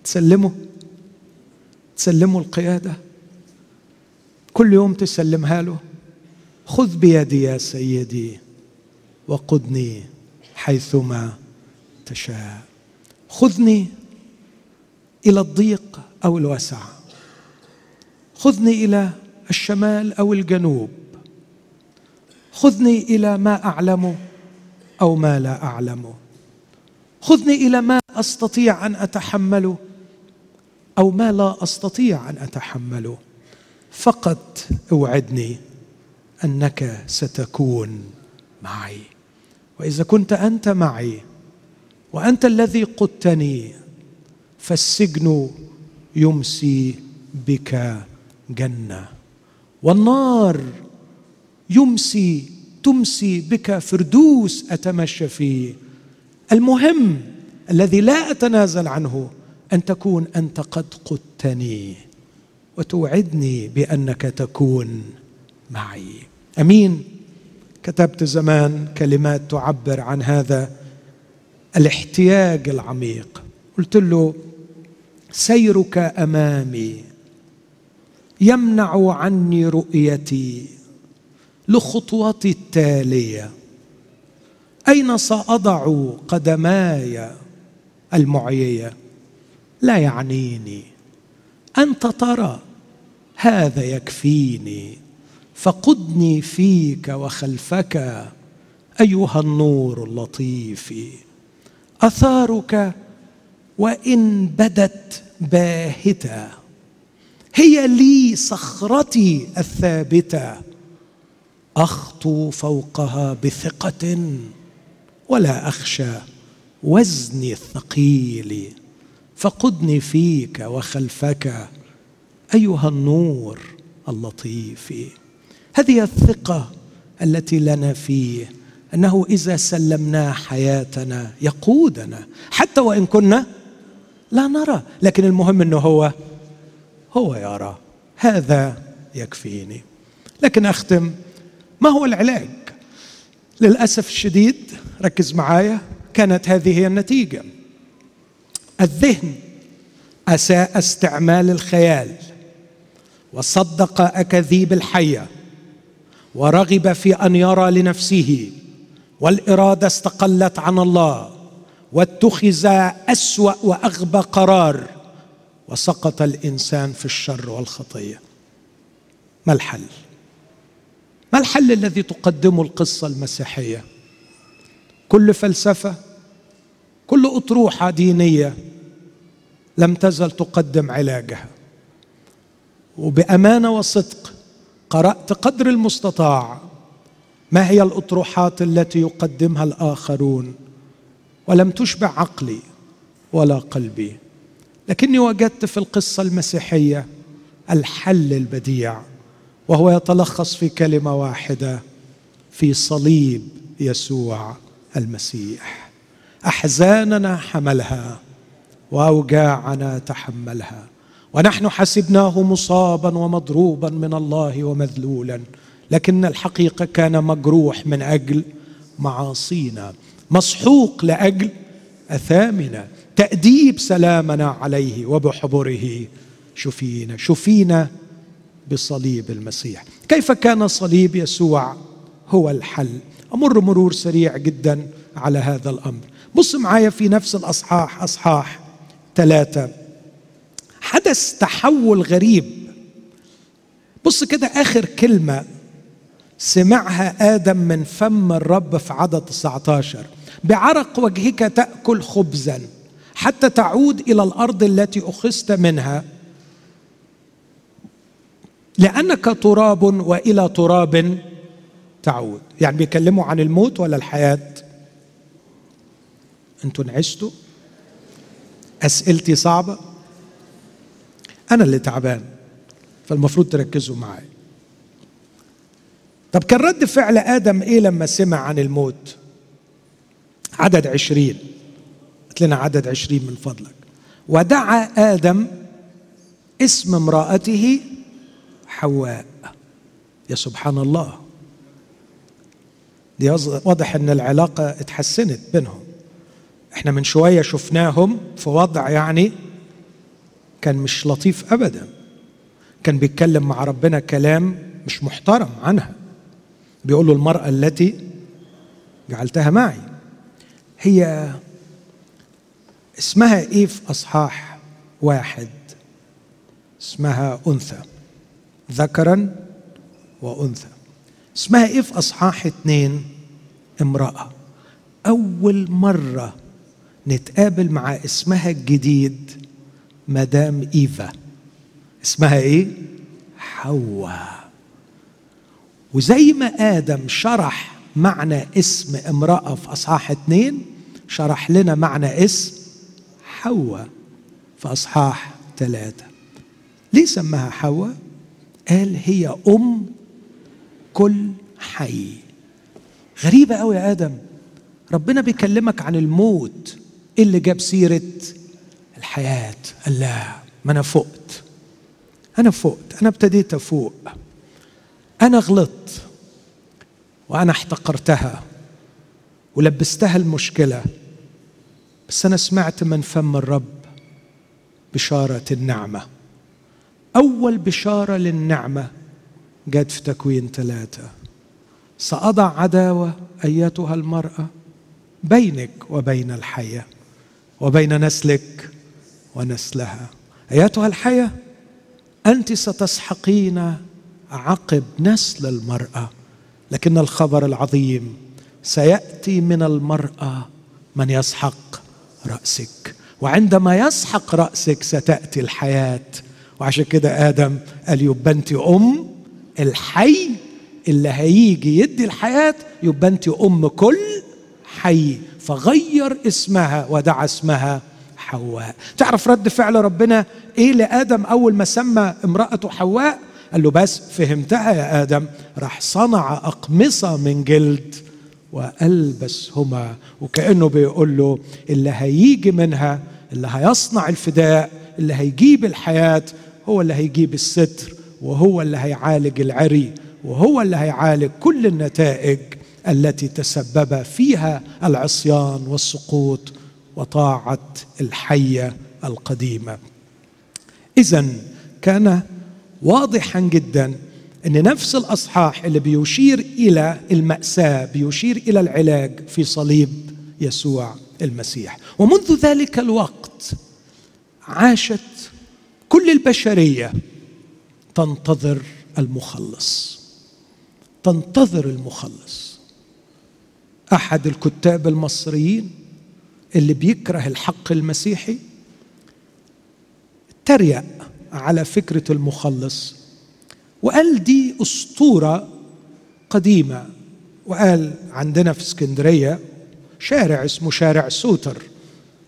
تسلمه تسلمه القيادة. كل يوم تسلمها له. خذ بيدي يا سيدي وقدني حيثما تشاء. خذني إلى الضيق أو الوسع خذني إلى الشمال أو الجنوب. خذني إلى ما اعلمه أو ما لا اعلمه خذني إلى ما أستطيع أن اتحمله أو ما لا أستطيع أن اتحمله فقط أوعدني أنك ستكون معي. وإذا كنت أنت معي وأنت الذي قدتني فالسجن يمسي بك جنة. والنار يمسي تمسي بك فردوس أتمشى فيه المهم الذي لا أتنازل عنه أن تكون أنت قد قدتني وتوعدني بأنك تكون معي. أمين. كتبت زمان كلمات تعبر عن هذا الاحتياج العميق. قلت له سيرك أمامي يمنع عني رؤيتي لخطوتي التاليه أين سأضع قدماي المعييه لا يعنيني. أنت ترى هذا يكفيني. فقدني فيك وخلفك أيها النور اللطيف. أثارك وإن بدت باهته هي لي صخرتي الثابتة. أخطو فوقها بثقة ولا أخشى وزني الثقيل. فقدني فيك وخلفك أيها النور اللطيف. هذه الثقة التي لنا فيه أنه إذا سلمناه حياتنا يقودنا. حتى وإن كنا لا نرى لكن المهم إنه هو هو يرى هذا يكفيني. لكن أختم ما هو العلاج؟ للأسف الشديد ركز معايا كانت هذه هي النتيجة. الذهن أساء استعمال الخيال وصدق أكاذيب الحية ورغب في أن يرى لنفسه والإرادة استقلت عن الله. واتخذ أسوأ وأغبى قرار وسقط الإنسان في الشر والخطيه ما الحل؟ ما الحل الذي تقدمه القصة المسيحية؟ كل فلسفة كل أطروحة دينية لم تزل تقدم علاجها. وبأمانة وصدق قرأت قدر المستطاع ما هي الأطروحات التي يقدمها الآخرون؟ ولم تشبع عقلي ولا قلبي. لكني وجدت في القصة المسيحية الحل البديع وهو يتلخص في كلمة واحدة في صليب يسوع المسيح. أحزاننا حملها وأوجاعنا تحملها ونحن حسبناه مصابا ومضروبا من الله ومذلولا لكن الحقيقة كان مجروح من أجل معاصينا. مسحوق لأجل أثامنا. تأديب سلامنا عليه وبحبره. شفينا شفينا بصليب المسيح. كيف كان صليب يسوع؟ هو الحل. أمر مرور سريع جدا على هذا الأمر. بص معايا في نفس الأصحاح أصحاح ثلاثة. حدث تحول غريب. بص كده آخر كلمة. سمعها آدم من فم الرب في عدد 19 بعرق وجهك تأكل خبزا حتى تعود إلى الأرض التي أخذت منها. لأنك تراب وإلى تراب تعود. يعني بيكلموا عن الموت ولا الحياة؟ أنتوا نعستوا أسئلتي صعبة؟ أنا اللي تعبان فالمفروض تركزوا معي طب كان رد فعل آدم إيه لما سمع عن الموت؟ عدد عشرين. هات لنا عدد عشرين من فضلك. ودعا آدم اسم امرأته حواء. يا سبحان الله. دي واضح إن العلاقة اتحسنت بينهم. إحنا من شوية شفناهم في وضع يعني كان مش لطيف ابدا. كان بيتكلم مع ربنا كلام مش محترم عنها. بيقول له المرأة التي جعلتها معي. هي اسمها إيه في أصحاح واحد. اسمها أنثى. ذكرا وأنثى. اسمها إيه في أصحاح اتنين امرأة. أول مرة نتقابل مع اسمها الجديد مدام إيفا. اسمها إيه؟ حواء. وزي ما آدم شرح معنى اسم امرأة في أصحاح اتنين شرح لنا معنى اسم حواء في أصحاح ثلاثة. ليه سماها حواء؟ قال هي أم كل حي. غريبة قوي يا آدم. ربنا بيكلمك عن الموت اللي جاب سيرة الحياة. قال لا ما أنا فقت. أنا فقت أنا ابتديت أفوق. أنا غلطت وأنا احتقرتها ولبستها المشكلة بس أنا سمعت من فم الرب بشارة النعمة. أول بشارة للنعمة جت في تكوين ثلاثة. سأضع عداوة أيتها المرأة بينك وبين الحية وبين نسلك ونسلها. أيتها الحية أنت ستسحقين عقب نسل المرأة. لكن الخبر العظيم سيأتي من المرأة من يسحق رأسك. وعندما يسحق رأسك ستأتي الحياة. وعشان كده آدم قال يبقى أنت أم الحي. اللي هيجي يدي الحياة يبقى أنت أم كل حي. فغير اسمها ودعا اسمها حواء. تعرف رد فعل ربنا إيه لآدم أول ما سمى امرأته حواء؟ قال له بس فهمتها يا آدم. راح صنع أقمصة من جلد وألبسهما وكأنه بيقول له اللي هيجي منها اللي هيصنع الفداء اللي هيجيب الحياة هو اللي هيجيب الستر وهو اللي هيعالج العري وهو اللي هيعالج كل النتائج التي تسبب فيها العصيان والسقوط وطاعة الحية القديمة. اذا كان واضحا جدا إن نفس الأصحاح اللي بيشير إلى المأساة بيشير إلى العلاج في صليب يسوع المسيح. ومنذ ذلك الوقت عاشت كل البشرية تنتظر المخلص تنتظر المخلص. أحد الكتاب المصريين اللي بيكره الحق المسيحي تريق على فكرة المخلص. وقال دي أسطورة قديمة. وقال عندنا في اسكندرية شارع اسمه شارع سوتر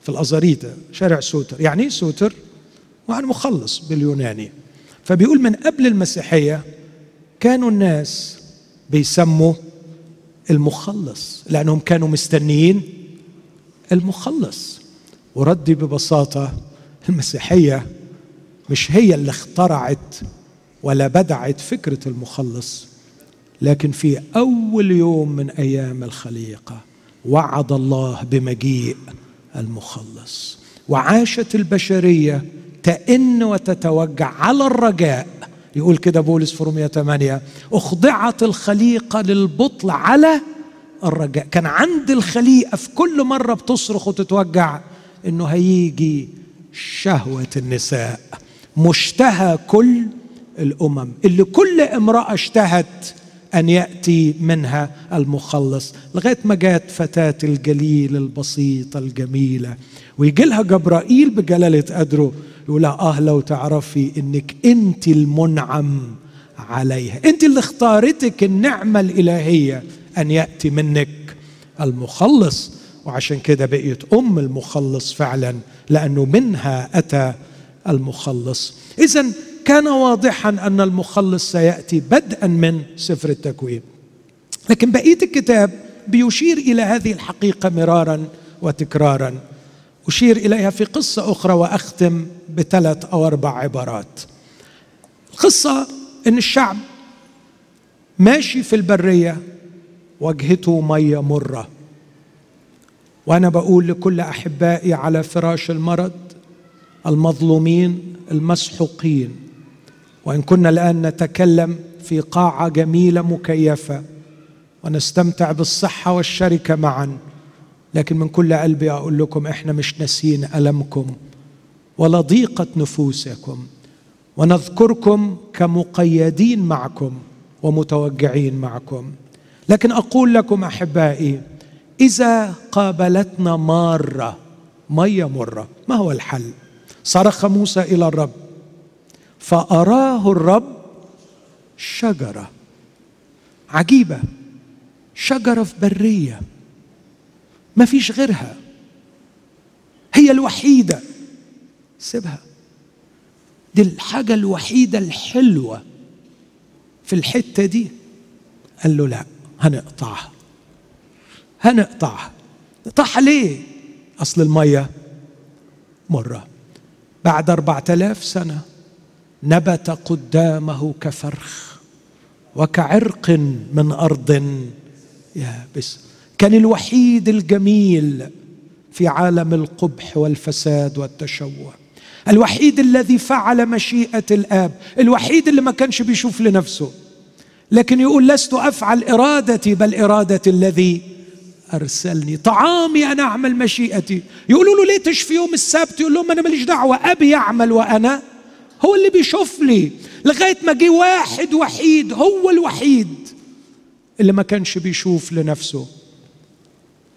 في الازاريطه شارع سوتر. يعني إيه سوتر؟ يعني مخلص باليوناني. فبيقول من قبل المسيحية كانوا الناس بيسموا المخلص لأنهم كانوا مستنيين المخلص. وردي ببساطة المسيحية مش هي اللي اخترعت ولا بدعت فكرة المخلص لكن في أول يوم من أيام الخليقة وعد الله بمجيء المخلص. وعاشت البشرية تئن وتتوجع على الرجاء. يقول كده بولس في رومية 8 أخضعت الخليقة للبطل على الرجاء. كان عند الخليقة في كل مرة بتصرخ وتتوجع إنه هيجي شهوة النساء. مشتهى كل الأمم. اللي كل امرأة اشتهت أن يأتي منها المخلص لغاية ما جاءت فتاة الجليل البسيطة الجميلة. ويجي لها جبرائيل بجلالة قدره يقول لها آه لو تعرفي إنك أنت المنعم عليها. أنت اللي اختارتك النعمة الإلهية أن يأتي منك المخلص. وعشان كده بقيت أم المخلص فعلا لأنه منها أتى المخلص. اذا كان واضحا أن المخلص سيأتي بدءا من سفر التكوين. لكن بقية الكتاب بيشير إلى هذه الحقيقة مرارا وتكرارا. أشير إليها في قصة أخرى وأختم بثلاث أو أربع عبارات. القصة إن الشعب ماشي في البرية وجهته مية مرة. وأنا بقول لكل أحبائي على فراش المرض المظلومين المسحوقين. وإن كنا الآن نتكلم في قاعة جميلة مكيفة ونستمتع بالصحة والشركة معا لكن من كل قلبي أقول لكم إحنا مش ناسيين ألمكم ولا ضيقة نفوسكم. ونذكركم كمقيدين معكم ومتوجعين معكم. لكن أقول لكم أحبائي إذا قابلتنا مارة مية مرة ما هو الحل؟ صرخ موسى إلى الرب. فأراه الرب شجرة. عجيبة. شجرة في برية. ما فيش غيرها. هي الوحيدة. سيبها. دي الحاجة الوحيدة الحلوة في الحتة دي. قال له لا هنقطعها. هنقطعها. نقطعها ليه؟ أصل المية مرة. بعد أربعة آلاف سنة نبت قدامه كفرخ وكعرق من أرض يابس. كان الوحيد الجميل في عالم القبح والفساد والتشوه. الوحيد الذي فعل مشيئة الآب الوحيد اللي ما كانش بيشوف لنفسه. لكن يقول لست أفعل إرادتي بل إرادة الذي أرسلني. طعامي أنا أعمل مشيئتي. يقولوا له ليه تشفي يوم السبت؟ يقول لهم أنا ماليش دعوة أبي يعمل وأنا. هو اللي بيشوف لي لغاية ما جه واحد وحيد هو الوحيد اللي ما كانش بيشوف لنفسه.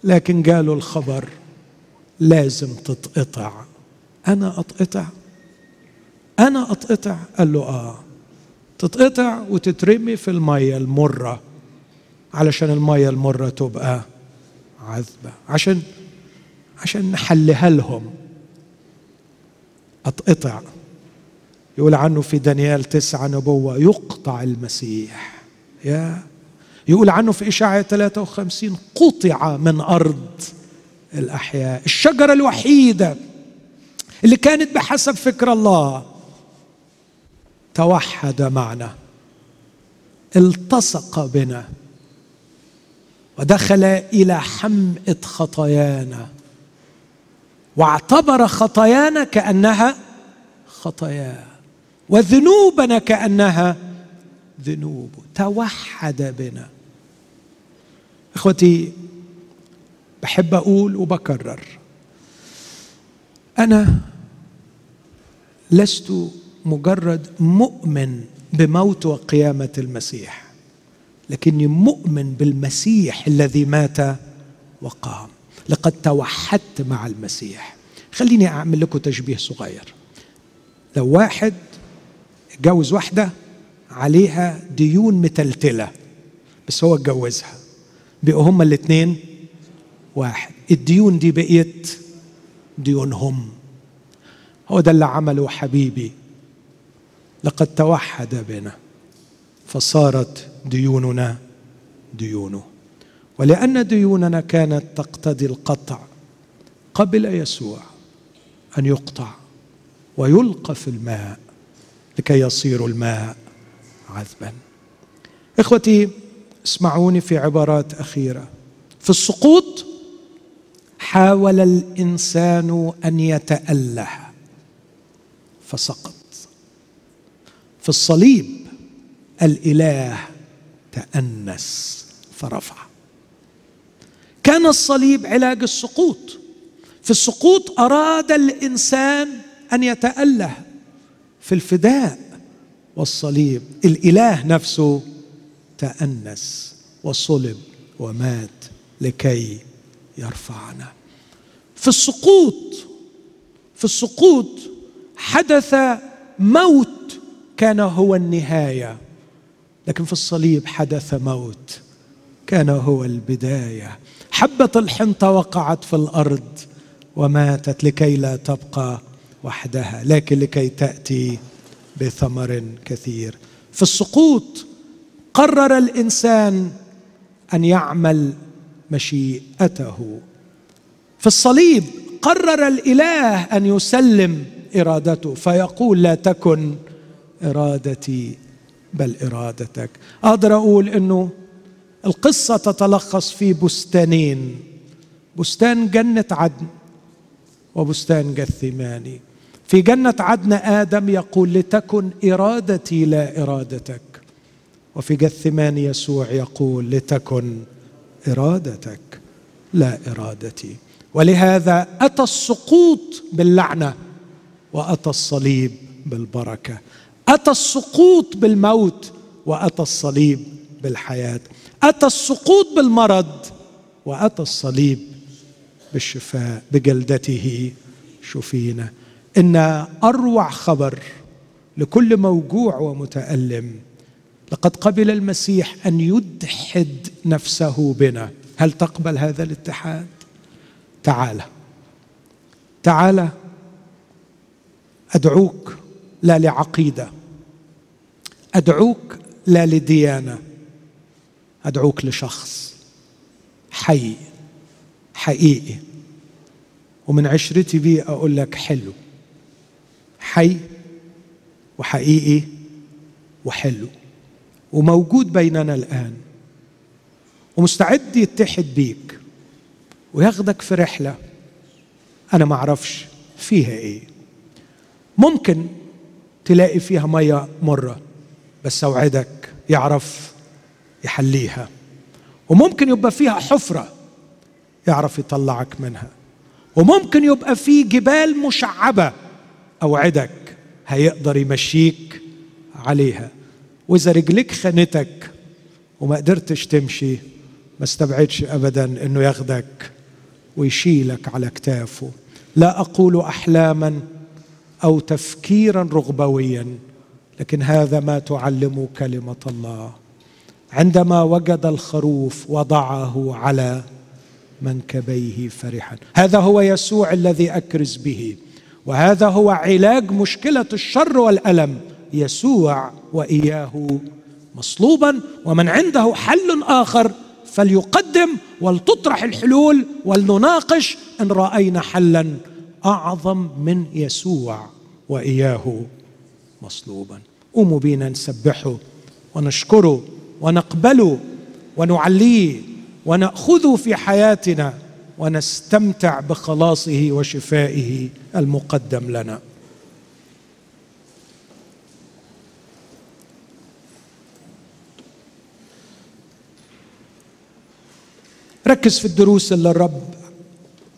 لكن جاله الخبر لازم تتقطع. أنا أتقطع؟ أنا أتقطع؟ قال له آه. تتقطع وتترمي في المية المرة علشان المية المرة تبقى عذبة. عشان عشان نحلها لهم. أتقطع. يقول عنه في دانيال تسعة نبوة يقطع المسيح. يا. يقول عنه في إشاعة 53 قطع من أرض الأحياء. الشجرة الوحيدة اللي كانت بحسب فكر الله. توحد معنا. التصق بنا. ودخل إلى حمأة خطايانا. واعتبر خطايانا كأنها خطاياه وذنوبنا كأنها ذنوبه توحد بنا. إخوتي بحب أقول وبكرر أنا لست مجرد مؤمن بموت وقيامة المسيح. لكني مؤمن بالمسيح الذي مات وقام. لقد توحدت مع المسيح. خليني أعمل لكم تشبيه صغير. لو واحد اتجوز واحدة عليها ديون متلتلة بس هو اتجوزها بقوا هما الاثنين واحد. الديون دي بقيت ديونهم. هو ده اللي عمله حبيبي. لقد توحد بنا فصارت ديوننا ديونه. ولأن ديوننا كانت تقتضي القطع قبل يسوع أن يقطع ويلقى في الماء لكي يصير الماء عذبا. إخوتي اسمعوني في عبارات أخيرة. في السقوط حاول الإنسان أن يتأله فسقط. في الصليب الإله تأنس فرفع. كان الصليب علاج السقوط. في السقوط أراد الإنسان أن يتأله في الفداء والصليب الإله نفسه تأنس وصلب ومات لكي يرفعنا. في السقوط في السقوط حدث موت كان هو النهاية. لكن في الصليب حدث موت. كان هو البداية. حبة الحنطة وقعت في الأرض وماتت لكي لا تبقى وحدها لكن لكي تأتي بثمر كثير. في السقوط قرر الإنسان أن يعمل مشيئته. في الصليب قرر الإله أن يسلم إرادته فيقول لا تكن إرادتي بل إرادتك. أقدر أقول إنه القصة تتلخص في بستانين. بستان جنة عدن وبستان جثماني في جنة عدن آدم يقول لتكن إرادتي لا إرادتك. وفي جثمان يسوع يقول لتكن إرادتك لا إرادتي. ولهذا أتى السقوط باللعنة وأتى الصليب بالبركة. أتى السقوط بالموت وأتى الصليب بالحياة. أتى السقوط بالمرض وأتى الصليب بالشفاء بجلدته. شفينا. إن أروع خبر لكل موجوع ومتألم لقد قبل المسيح أن يدحد نفسه بنا. هل تقبل هذا الاتحاد؟ تعال. تعال. أدعوك. لا لعقيدة. أدعوك لا لديانة أدعوك لشخص حي حقيقي. ومن عشرتي بيه أقول لك حلو. حي وحقيقي وحلو. وموجود بيننا الآن. ومستعد يتحد بيك. وياخدك في رحلة أنا ما أعرفش فيها إيه. ممكن تلاقي فيها مية مرة. بس أوعدك يعرف يحليها. وممكن يبقى فيها حفرة يعرف يطلعك منها. وممكن يبقى في جبال مشعبة أوعدك هيقدر يمشيك عليها. وإذا رجلك خانتك وما قدرتش تمشي ما استبعدش ابدا إنه ياخدك ويشيلك على كتافه. لا أقول احلاما أو تفكيرا رغبويا. لكن هذا ما تعلم كلمة الله. عندما وجد الخروف وضعه على منكبيه فرحا. هذا هو يسوع الذي أكرز به. وهذا هو علاج مشكلة الشر والألم. يسوع وإياه مصلوبا ومن عنده حل آخر فليقدم ولتطرح الحلول ولنناقش إن رأينا حلا أعظم من يسوع وإياه مصلوبا. قوموا بينا نسبحه ونشكره ونقبله ونعليه ونأخذه في حياتنا ونستمتع بخلاصه وشفائه المقدم لنا. ركز في الدروس اللي الرب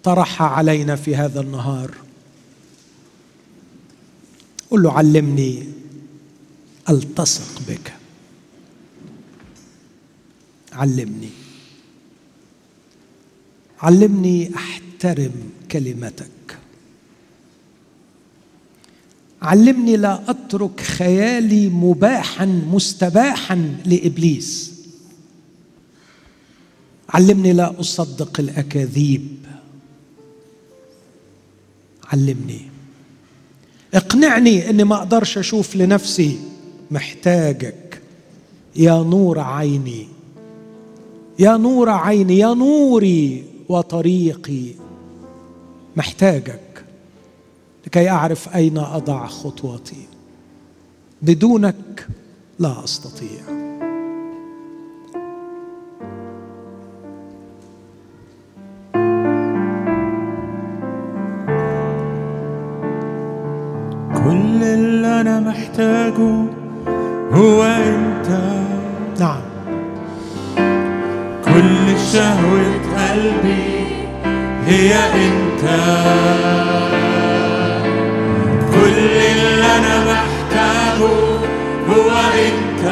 طرحها علينا في هذا النهار. قل له علمني ألتصق بك. علمني. علمني أحترم كلمتك. علمني لا أترك خيالي مباحا مستباحا لإبليس. علمني لا أصدق الأكاذيب. علمني. اقنعني إني ما أقدرش أشوف لنفسي. محتاجك. يا نور عيني يا نور عيني يا نوري وطريقي. محتاجك لكي أعرف أين أضع خطوتي. بدونك لا أستطيع.
كل اللي أنا محتاجه هو أنت.
نعم.
كل شهوة قلبي هي أنت. كل اللي أنا محتاجه هو أنت.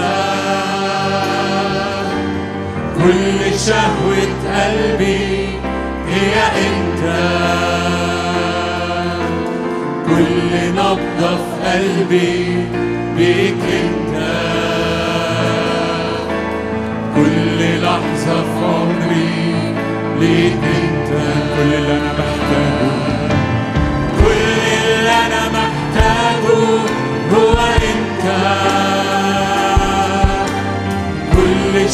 كل شهوة قلبي هي أنت. كل نبضة في قلبي بيك أنت.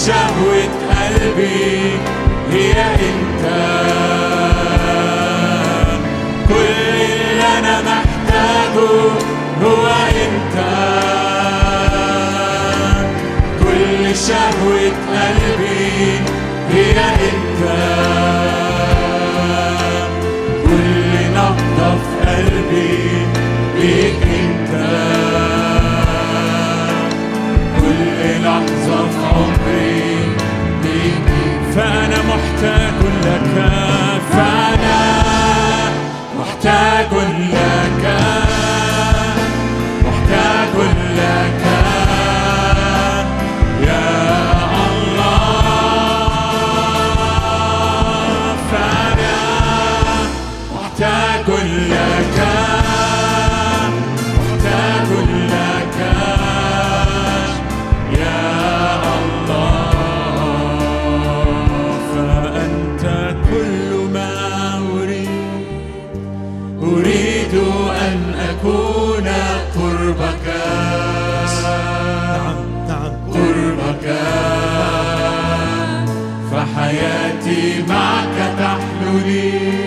شهوة قلبي هي انت كل اللي أنا محتاجه هو أنت. كل شهوة قلبي هي انت كل في قلبي أنت. كل لحظة في عمري فأنا محتاج لك.
beauty.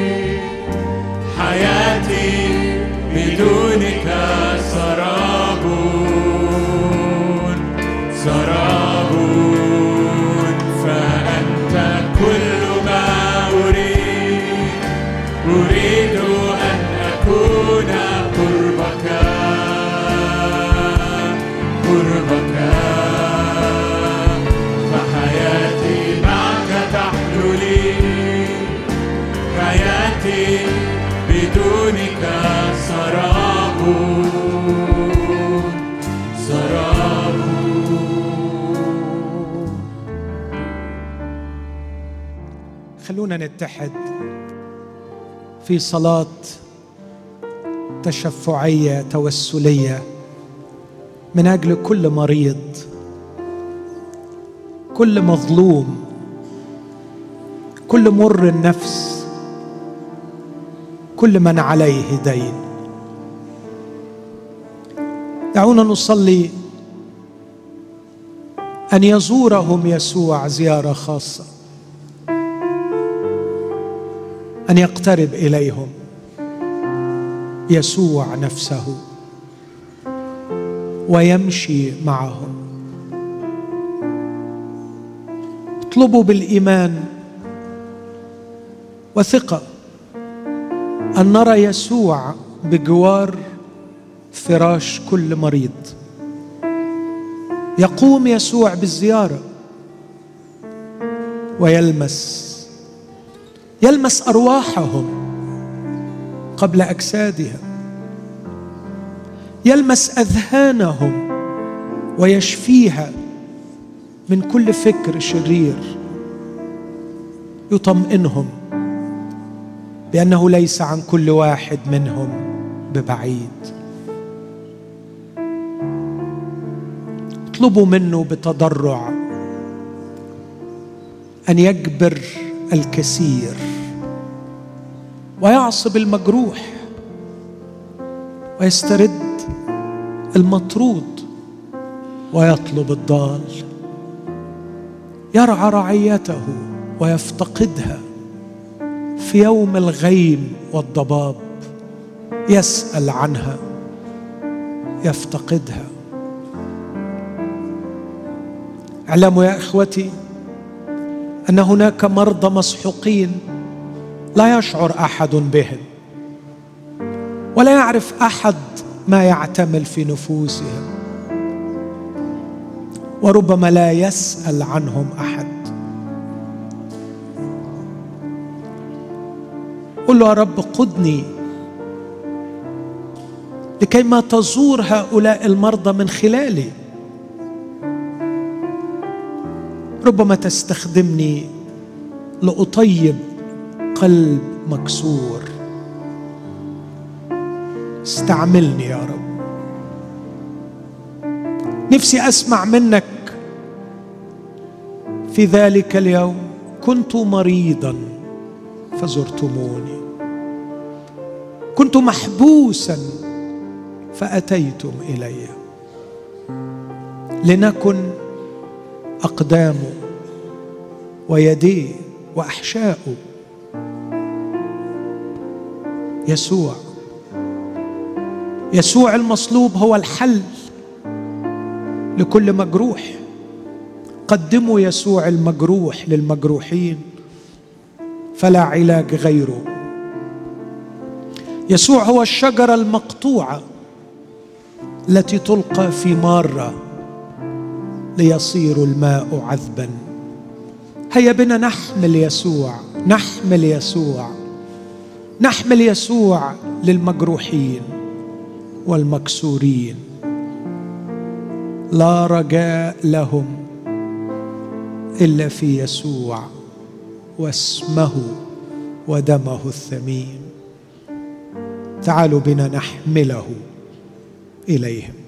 نتحد في صلاة تشفعية توسلية من أجل كل مريض كل مظلوم كل مر النفس كل من عليه دين. دعونا نصلي أن يزورهم يسوع زيارة خاصة. أن يقترب إليهم. يسوع نفسه ويمشي معهم. اطلبوا بالإيمان وثقة أن نرى يسوع بجوار فراش كل مريض. يقوم يسوع بالزيارة ويلمس يلمس أرواحهم قبل أجسادهم. يلمس أذهانهم ويشفيها من كل فكر شرير يطمئنهم بأنه ليس عن كل واحد منهم ببعيد. اطلبوا منه بتضرع أن يجبر الكثير. ويعصب المجروح ويسترد المطرود ويطلب الضال. يرعى رعيته ويفتقدها في يوم الغيم والضباب. يسأل عنها يفتقدها. اعلموا يا إخوتي أن هناك مرضى مسحوقين لا يشعر أحد بهم ولا يعرف أحد ما يعتمل في نفوسهم. وربما لا يسأل عنهم أحد. قل له يا رب قدني لكي ما تزور هؤلاء المرضى من خلالي. ربما تستخدمني لأطيب قلب مكسور. استعملني يا رب. نفسي أسمع منك. في ذلك اليوم كنت مريضا فزرتموني. كنت محبوسا فأتيتم إلي. لنكن اقدامه ويديه واحشاؤه يسوع. يسوع المصلوب هو الحل لكل مجروح. قدموا يسوع المجروح للمجروحين فلا علاج غيره. يسوع هو الشجرة المقطوعة التي تلقى في مارة ليصير الماء عذبا. هيا بنا نحمل يسوع نحمل يسوع. نحمل يسوع للمجروحين والمكسورين. لا رجاء لهم إلا في يسوع واسمه ودمه الثمين. تعالوا بنا نحمله
إليهم.